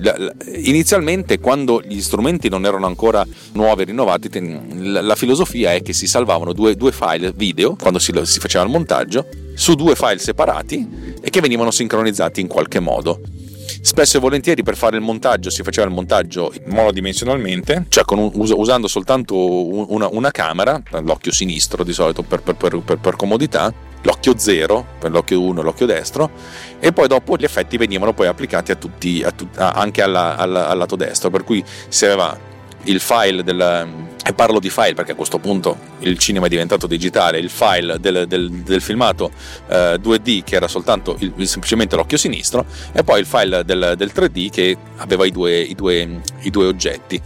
Inizialmente, quando gli strumenti non erano ancora nuovi e rinnovati, la filosofia è che si salvavano due, due file video quando si, si faceva il montaggio su due file separati e che venivano sincronizzati in qualche modo. Spesso e volentieri per fare il montaggio si faceva il montaggio monodimensionalmente, cioè un, usando soltanto una, una, camera, l'occhio sinistro di solito per, per, per, per comodità, l'occhio zero per l'occhio 1 e l'occhio destro e poi dopo gli effetti venivano poi applicati a tutti, a tut, a, anche alla, alla, al lato destro per cui si aveva il file del e parlo di file perché a questo punto il cinema è diventato digitale, il file del, del, del filmato eh, 2D che era soltanto il, semplicemente l'occhio sinistro e poi il file del, del 3D che aveva i due, i due, i due oggetti.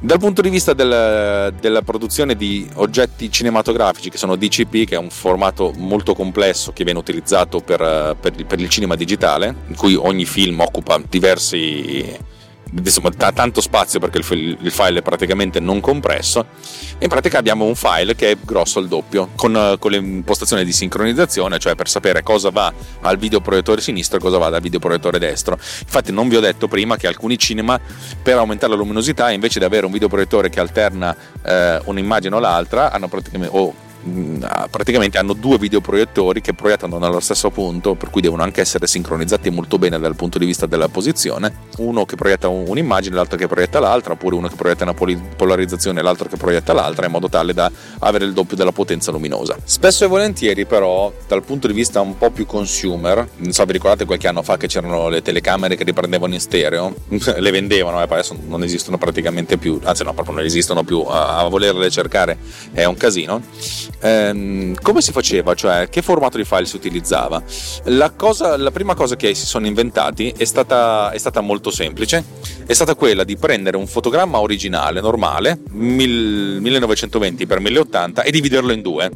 Dal punto di vista del, della produzione di oggetti cinematografici, che sono DCP, che è un formato molto complesso che viene utilizzato per, per, per il cinema digitale, in cui ogni film occupa diversi insomma, t- tanto spazio perché il, il, file è praticamente non compresso. In pratica abbiamo un file che è grosso al doppio, con, con l'impostazione di sincronizzazione, cioè per sapere cosa va al videoproiettore sinistro e cosa va dal videoproiettore destro. Infatti, non vi ho detto prima che alcuni cinema, per aumentare la luminosità, invece di avere un videoproiettore che alterna eh, un'immagine o l'altra, hanno praticamente. O Mm, praticamente hanno due videoproiettori che proiettano nello stesso punto, per cui devono anche essere sincronizzati molto bene dal punto di vista della posizione. Uno che proietta un'immagine, l'altro che proietta l'altra, oppure uno che proietta una polarizzazione e l'altro che proietta l'altra, in modo tale da avere il doppio della potenza luminosa. Spesso e volentieri, però, dal punto di vista un po' più consumer, non so, vi ricordate qualche anno fa che c'erano le telecamere che riprendevano in stereo? le vendevano, eh, adesso non esistono praticamente più, anzi, no, proprio non esistono più. A volerle cercare è un casino ehm, come si faceva? Cioè, che formato di file si utilizzava? La, cosa, la prima cosa che si sono inventati è stata, è stata, molto semplice, è stata quella di prendere un fotogramma originale, normale, 1920x1080 e dividerlo in due.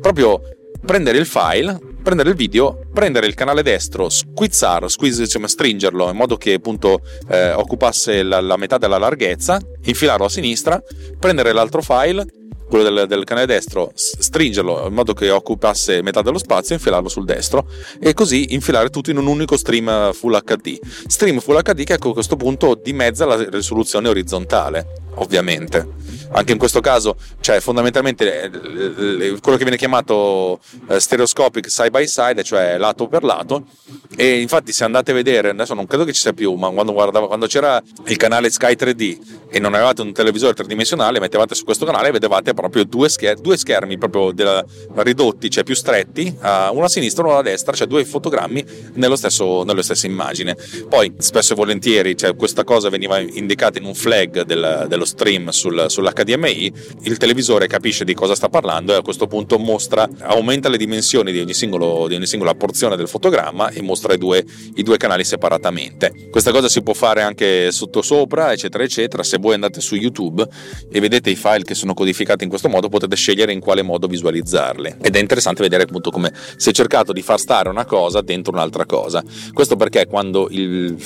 Proprio prendere il file, prendere il video, prendere il canale destro, squizzarlo, squeeze, diciamo, stringerlo in modo che appunto eh, occupasse la, la metà della larghezza, infilarlo a sinistra, prendere l'altro file, quello del, del, canale destro, stringerlo in modo che occupasse metà dello spazio, infilarlo sul destro e così infilare tutto in un unico stream Full HD. Stream Full HD che a questo punto dimezza la risoluzione orizzontale, ovviamente. Anche in questo caso, cioè fondamentalmente eh, quello che viene chiamato eh, stereoscopic side by side, cioè lato per lato. E infatti, se andate a vedere, adesso non credo che ci sia più, ma quando, guardavo, quando c'era il canale Sky 3D e non avevate un televisore tridimensionale, mettevate su questo canale e vedevate proprio due, scher- due schermi proprio della, ridotti, cioè più stretti, uno a sinistra e uno a destra, cioè due fotogrammi nello stesso, nella stessa immagine. Poi spesso e volentieri cioè, questa cosa veniva indicata in un flag del, dello stream sul, sull'HDMI, il televisore capisce di cosa sta parlando e a questo punto mostra, aumenta le dimensioni di ogni, singolo, di ogni singola porzione del fotogramma e mostra i due, i due canali separatamente. Questa cosa si può fare anche sotto sopra, eccetera, eccetera. Se voi andate su YouTube e vedete i file che sono codificati in questo modo, potete scegliere in quale modo visualizzarli. Ed è interessante vedere appunto come si è cercato di far stare una cosa dentro un'altra cosa. Questo perché quando il,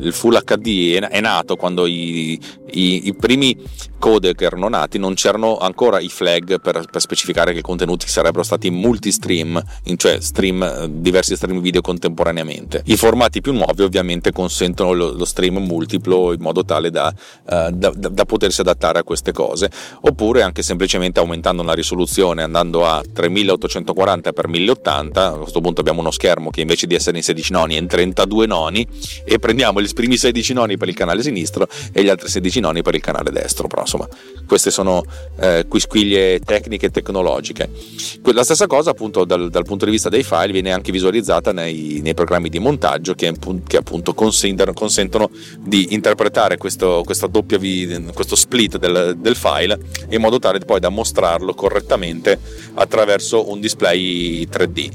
il Full HD è nato, quando i, i, i primi codec erano nati, non c'erano ancora i flag per, per, specificare che i contenuti sarebbero stati multi-stream, cioè stream, diversi stream video contemporaneamente. I formati più nuovi ovviamente consentono lo, lo stream multiplo in modo tale da, uh, da, da, potersi adattare a queste cose, oppure anche semplicemente aumentando la risoluzione, andando a 3840 x 1080, a questo punto abbiamo uno schermo che invece di essere in 16 noni è in 32 noni e prendiamo gli primi 16 noni per il canale sinistro e gli altri 16 noni per il canale destro, però insomma queste sono eh, quisquiglie tecniche e tecnologiche. La stessa cosa appunto dal, dal, punto di vista dei file viene anche visualizzata nei, nei programmi di montaggio che, che appunto consentono, consentono, di interpretare questo, doppia, questo split del, del, file in modo tale poi da mostrarlo correttamente attraverso un display 3D.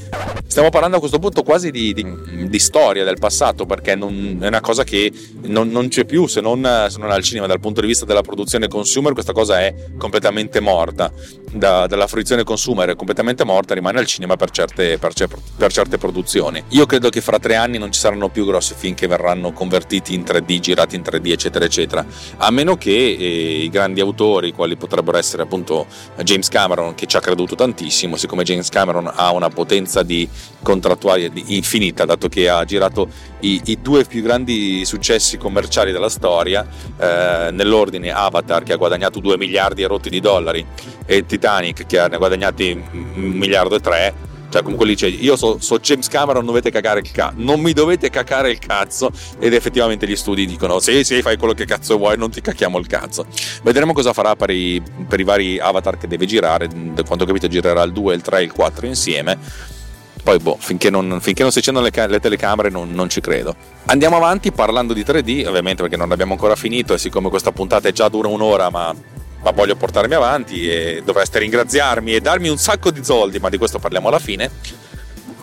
Stiamo parlando a questo punto quasi di, di, di storia del passato perché non, è una cosa che non, non c'è più se non, se non al cinema dal punto di vista della produzione consumer questa cosa è completamente morta. Da, dalla fruizione consumer è completamente morta rimane al cinema per certe, per, per certe produzioni. Io credo che fra tre anni non ci saranno più grossi film che verranno convertiti in 3D girati in 3D eccetera eccetera. A meno che eh, i grandi autori quali potrebbero essere appunto James Cameron che ci ha creduto tantissimo siccome James Cameron ha una potenza di contrattuale infinita dato che ha girato i, i due più grandi successi commerciali della storia eh, nell'ordine Avatar che ha guadagnato 2 miliardi e rotti di dollari e Titanic che ne ha guadagnati un miliardo e tre cioè comunque lì c'è io so, so, James Cameron dovete cagare il cazzo non mi dovete cacare il cazzo ed effettivamente gli studi dicono sì sì fai quello che cazzo vuoi non ti cacchiamo il cazzo. Vedremo cosa farà per i, per i vari avatar che deve girare da quanto ho capito girerà il 2 il 3 il 4 insieme poi boh, finché non, finché non si accendono le, le telecamere non, non, ci credo. Andiamo avanti parlando di 3D, ovviamente perché non abbiamo ancora finito e siccome questa puntata è già dura un'ora ma, ma voglio portarmi avanti e dovreste ringraziarmi e darmi un sacco di soldi, ma di questo parliamo alla fine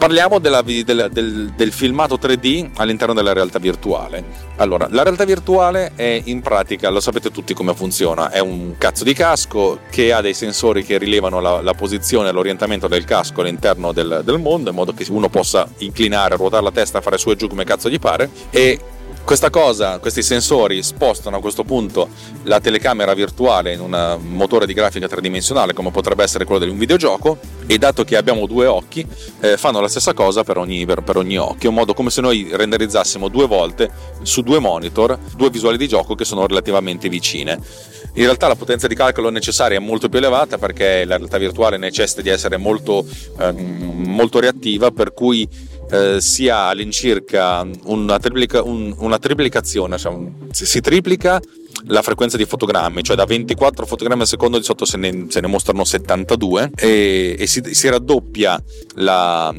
Parliamo della, del, del, del, filmato 3D all'interno della realtà virtuale. Allora, la realtà virtuale è in pratica, lo sapete tutti come funziona, è un cazzo di casco che ha dei sensori che rilevano la, la posizione e l'orientamento del casco all'interno del, del mondo in modo che uno possa inclinare, ruotare la testa, fare su e giù come cazzo gli pare e questa cosa, questi sensori spostano a questo punto la telecamera virtuale in un motore di grafica tridimensionale come potrebbe essere quello di un videogioco e dato che abbiamo due occhi eh, fanno la stessa cosa per ogni, per, per ogni occhio, in modo come se noi renderizzassimo due volte su due monitor due visuali di gioco che sono relativamente vicine. In realtà la potenza di calcolo necessaria è molto più elevata perché la realtà virtuale necessita di essere molto, eh, molto reattiva per cui eh, si ha all'incirca una, triplica, un, una triplicazione, cioè si triplica la frequenza di fotogrammi, cioè da 24 fotogrammi al secondo di sotto se ne, se ne mostrano 72 e, e si, si, raddoppia la,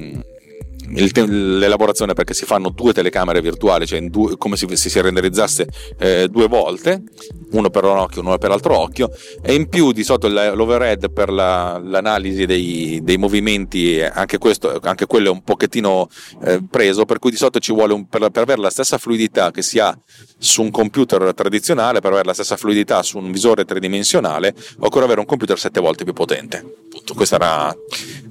l'elaborazione perché si fanno due telecamere virtuali, cioè due, come se si, renderizzasse eh, due volte, uno per un occhio, uno per l'altro occhio, e in più di sotto l'overhead per la, l'analisi dei, dei, movimenti, anche, questo, anche quello è un pochettino eh, preso, per cui di sotto ci vuole un, per, per avere la stessa fluidità che si ha su un computer tradizionale, per avere la stessa fluidità su un visore tridimensionale, occorre avere un computer sette volte più potente. Questa era,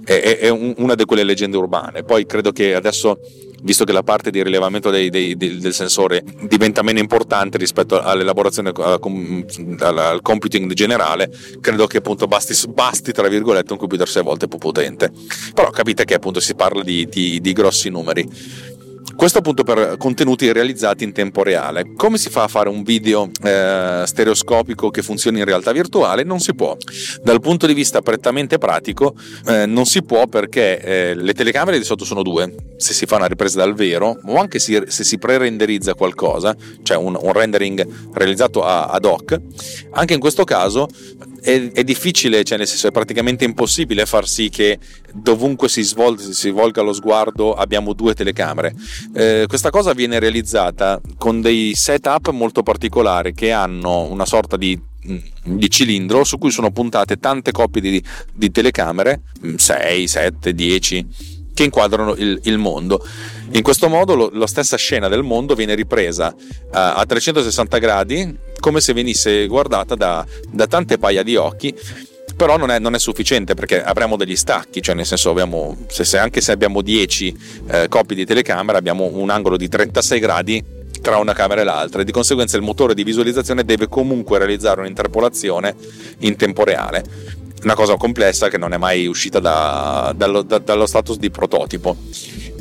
è, è una di quelle leggende urbane. Poi credo che adesso visto che la parte di rilevamento dei, dei, del sensore diventa meno importante rispetto all'elaborazione al computing generale credo che appunto basti, basti tra virgolette un computer sei volte più potente però capite che appunto si parla di, di, di grossi numeri Questo appunto per contenuti realizzati in tempo reale. Come si fa a fare un video eh, stereoscopico che funzioni in realtà virtuale? Non si può. Dal punto di vista prettamente pratico eh, non si può perché eh, le telecamere di sotto sono due. Se si fa una ripresa dal vero o anche se, se si pre-renderizza qualcosa, cioè un, un rendering realizzato a, ad hoc, anche in questo caso è, è, difficile, cioè nel senso è praticamente impossibile far sì che dovunque si, svol- si volga lo sguardo abbiamo due telecamere. Eh, questa cosa viene realizzata con dei setup molto particolari che hanno una sorta di mm, di cilindro su cui sono puntate tante coppie di, di telecamere 6, 7, 10 che inquadrano il, il mondo in questo modo lo, la stessa scena del mondo viene ripresa uh, a 360 gradi come se venisse guardata da, da tante paia di occhi però non è, non è, sufficiente perché avremo degli stacchi, cioè nel senso abbiamo, se, se anche se abbiamo 10 eh, coppie di telecamera abbiamo un angolo di 36 gradi tra una camera e l'altra e di conseguenza il motore di visualizzazione deve comunque realizzare un'interpolazione in tempo reale. Una cosa complessa che non è mai uscita da, dallo, da, dallo status di prototipo.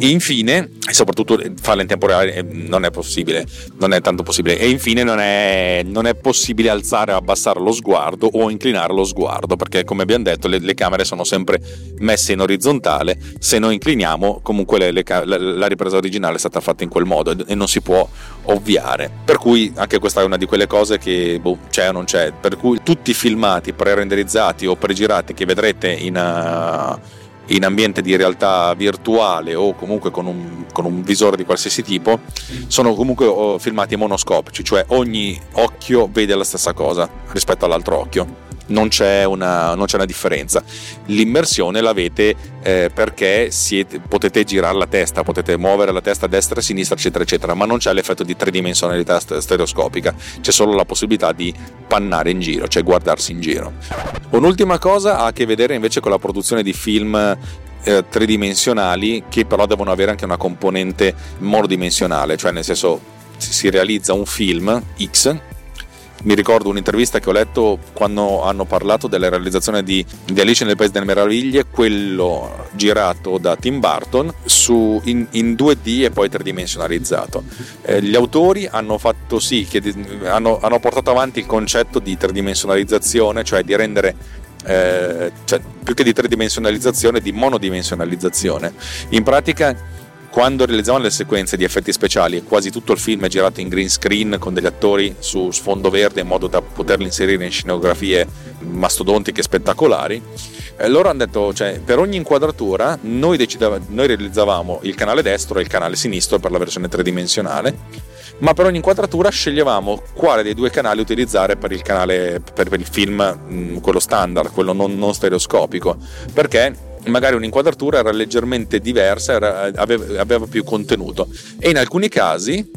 Infine, e soprattutto farla in tempo reale eh, non è possibile, non è tanto possibile. E infine non è, non è possibile alzare o abbassare lo sguardo o inclinare lo sguardo, perché come abbiamo detto le, le camere sono sempre messe in orizzontale, se noi incliniamo comunque le, le, la, la, ripresa originale è stata fatta in quel modo e non si può ovviare. Per cui anche questa è una di quelle cose che boh, c'è o non c'è, per cui tutti i filmati pre-renderizzati o pre-girati che vedrete in... Uh, in ambiente di realtà virtuale o comunque con un, con un visore di qualsiasi tipo, sono comunque oh, filmati monoscopici, cioè ogni occhio vede la stessa cosa rispetto all'altro occhio non c'è una, non c'è una differenza. L'immersione l'avete eh, perché siete, potete girare la testa, potete muovere la testa a destra a sinistra, eccetera, eccetera, ma non c'è l'effetto di tridimensionalità stereoscopica, c'è solo la possibilità di pannare in giro, cioè guardarsi in giro. Un'ultima cosa ha a che vedere invece con la produzione di film eh, tridimensionali che però devono avere anche una componente monodimensionale, cioè nel senso si realizza un film X mi ricordo un'intervista che ho letto quando hanno parlato della realizzazione di, di Alice nel Paese delle Meraviglie, quello girato da Tim Burton su, in, in, 2D e poi tridimensionalizzato. Eh, gli autori hanno fatto sì che hanno, hanno portato avanti il concetto di tridimensionalizzazione, cioè di rendere eh, cioè, più che di tridimensionalizzazione, di monodimensionalizzazione. In pratica quando realizzavano le sequenze di effetti speciali e quasi tutto il film è girato in green screen con degli attori su sfondo verde in modo da poterli inserire in scenografie mastodontiche spettacolari, loro hanno detto, cioè, per ogni inquadratura noi, noi realizzavamo il canale destro e il canale sinistro per la versione tridimensionale ma per ogni inquadratura sceglievamo quale dei due canali utilizzare per il canale per, per il film quello standard quello non, non stereoscopico perché magari un'inquadratura era leggermente diversa, era, aveva, aveva più contenuto. E in alcuni casi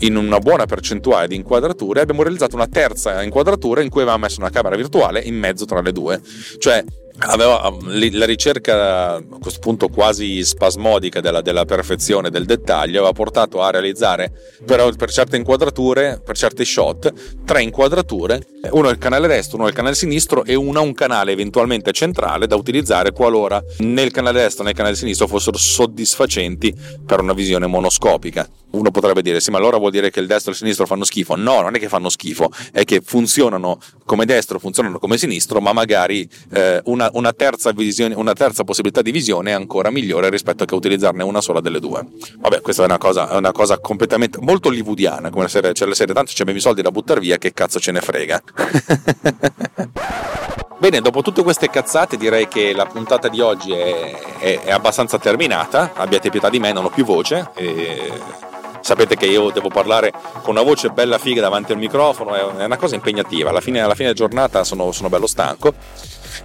in una buona percentuale di inquadrature abbiamo realizzato una terza inquadratura in cui avevamo messo una camera virtuale in mezzo tra le due. Cioè aveva la ricerca a questo punto quasi spasmodica della, della, perfezione del dettaglio aveva portato a realizzare per, per, certe inquadrature per certi shot tre inquadrature uno il canale destro uno il canale sinistro e una un canale eventualmente centrale da utilizzare qualora nel canale destro e nel canale sinistro fossero soddisfacenti per una visione monoscopica. Uno potrebbe dire sì ma allora vuol dire che il destro e il sinistro fanno schifo? No non è che fanno schifo è che funzionano come destro funzionano come sinistro ma magari eh, una una, una, terza visione, una terza possibilità di visione è ancora migliore rispetto a utilizzarne una sola delle due. Vabbè, questa è una cosa, è una cosa completamente molto hollywoodiana, come la serie, cioè la serie tanto ci abbiamo i soldi da buttare via, che cazzo ce ne frega. Bene, dopo tutte queste cazzate direi che la puntata di oggi è, è, è abbastanza terminata, abbiate pietà di me, non ho più voce. E sapete che io devo parlare con una voce bella figa davanti al microfono, è una cosa impegnativa, alla fine, alla fine giornata sono, sono bello stanco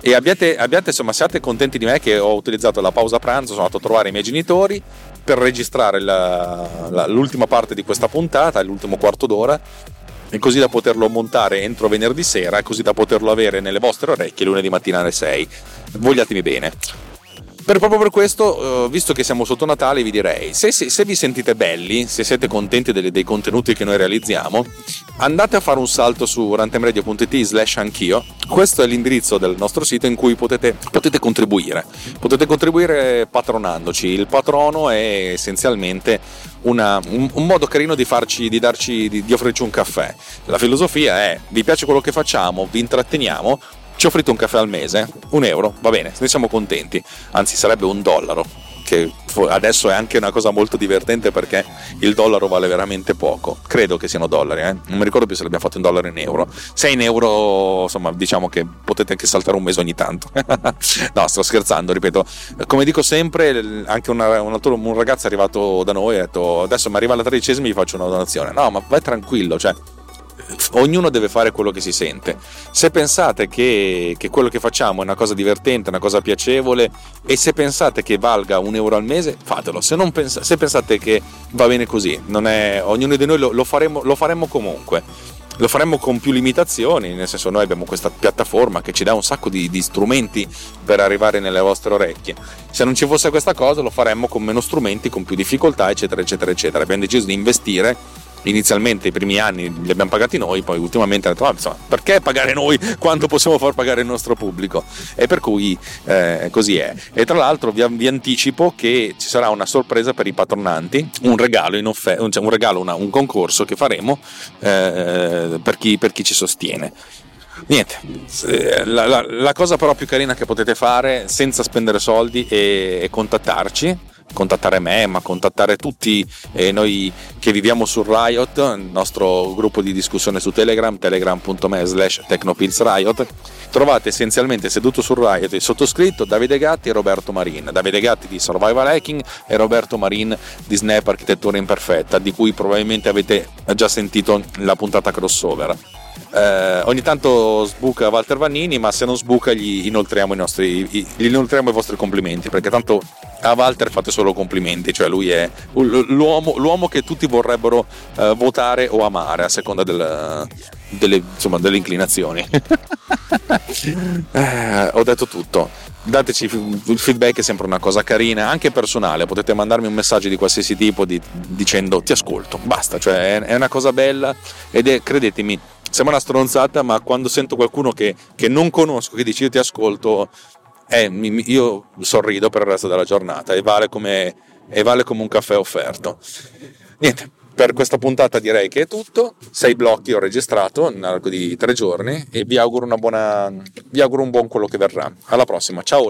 e abbiate, abbiate, insomma, siate contenti di me che ho utilizzato la pausa pranzo, sono andato a trovare i miei genitori per registrare la, la, l'ultima parte di questa puntata, l'ultimo quarto d'ora, e così da poterlo montare entro venerdì sera, così da poterlo avere nelle vostre orecchie lunedì mattina alle 6. Vogliatemi bene. Per, proprio per questo, uh, visto che siamo sotto Natale, vi direi: se, se, se vi sentite belli, se siete contenti delle, dei contenuti che noi realizziamo, andate a fare un salto su rantemradio.it slash anch'io. Questo è l'indirizzo del nostro sito in cui potete, potete contribuire. Potete contribuire patronandoci. Il patrono è essenzialmente una, un, un, modo carino di, farci, di, darci, di, di offrirci un caffè. La filosofia è: vi piace quello che facciamo, vi intratteniamo, ci offrite un caffè al mese, un euro, va bene, noi siamo contenti, anzi sarebbe un dollaro, che adesso è anche una cosa molto divertente perché il dollaro vale veramente poco. Credo che siano dollari, eh? non mi ricordo più se l'abbiamo fatto in dollari o in euro. Se in euro, insomma, diciamo che potete anche saltare un mese ogni tanto. no, sto scherzando, ripeto. Come dico sempre, anche una, un, altro, un ragazzo è arrivato da noi e ha detto adesso mi arriva la tredicesima e vi faccio una donazione. No, ma vai tranquillo, cioè ognuno deve fare quello che si sente. Se pensate che, che, quello che facciamo è una cosa divertente, una cosa piacevole e se pensate che valga un euro al mese, fatelo. Se, pens- se pensate che va bene così, è, ognuno di noi lo, lo, faremo, lo faremo comunque lo faremo con più limitazioni, nel senso noi abbiamo questa piattaforma che ci dà un sacco di, di, strumenti per arrivare nelle vostre orecchie. Se non ci fosse questa cosa lo faremmo con meno strumenti, con più difficoltà, eccetera, eccetera, eccetera. Abbiamo deciso di investire inizialmente i primi anni li abbiamo pagati noi, poi ultimamente hanno detto, ah, insomma, perché pagare noi quando possiamo far pagare il nostro pubblico? E per cui eh, così è. E tra l'altro vi, vi, anticipo che ci sarà una sorpresa per i patronanti, un regalo, in offer- cioè un, regalo una, un concorso che faremo eh, per, chi, per chi ci sostiene. Niente, la, la, la, cosa però più carina che potete fare senza spendere soldi è, è contattarci contattare me, ma contattare tutti eh, noi che viviamo su Riot, il nostro gruppo di discussione su Telegram, telegram.me slash technopillsriot. Trovate essenzialmente seduto su Riot il sottoscritto Davide Gatti e Roberto Marin. Davide Gatti di Survival Hacking e Roberto Marin di Snap Architettura Imperfetta, di cui probabilmente avete già sentito la puntata crossover. Eh, ogni tanto sbuca Walter Vannini, ma se non sbuca gli inoltriamo i, nostri, gli inoltriamo i vostri complimenti, perché tanto a Walter fate solo complimenti, cioè lui è l'uomo, l'uomo che tutti vorrebbero eh, votare o amare a seconda del, delle, insomma, delle, inclinazioni. eh, ho detto tutto. Dateci il feedback, è sempre una cosa carina, anche personale. Potete mandarmi un messaggio di qualsiasi tipo di, dicendo ti ascolto, basta, cioè è, è una cosa bella ed è, credetemi, sembra una stronzata, ma quando sento qualcuno che, che non conosco che dice io ti ascolto, eh, mi, io sorrido per il resto della giornata e vale come, e vale come un caffè offerto. Niente, per questa puntata direi che è tutto. Sei blocchi ho registrato nell'arco di tre giorni e vi auguro, buona, vi auguro un buon quello che verrà. Alla prossima, ciao!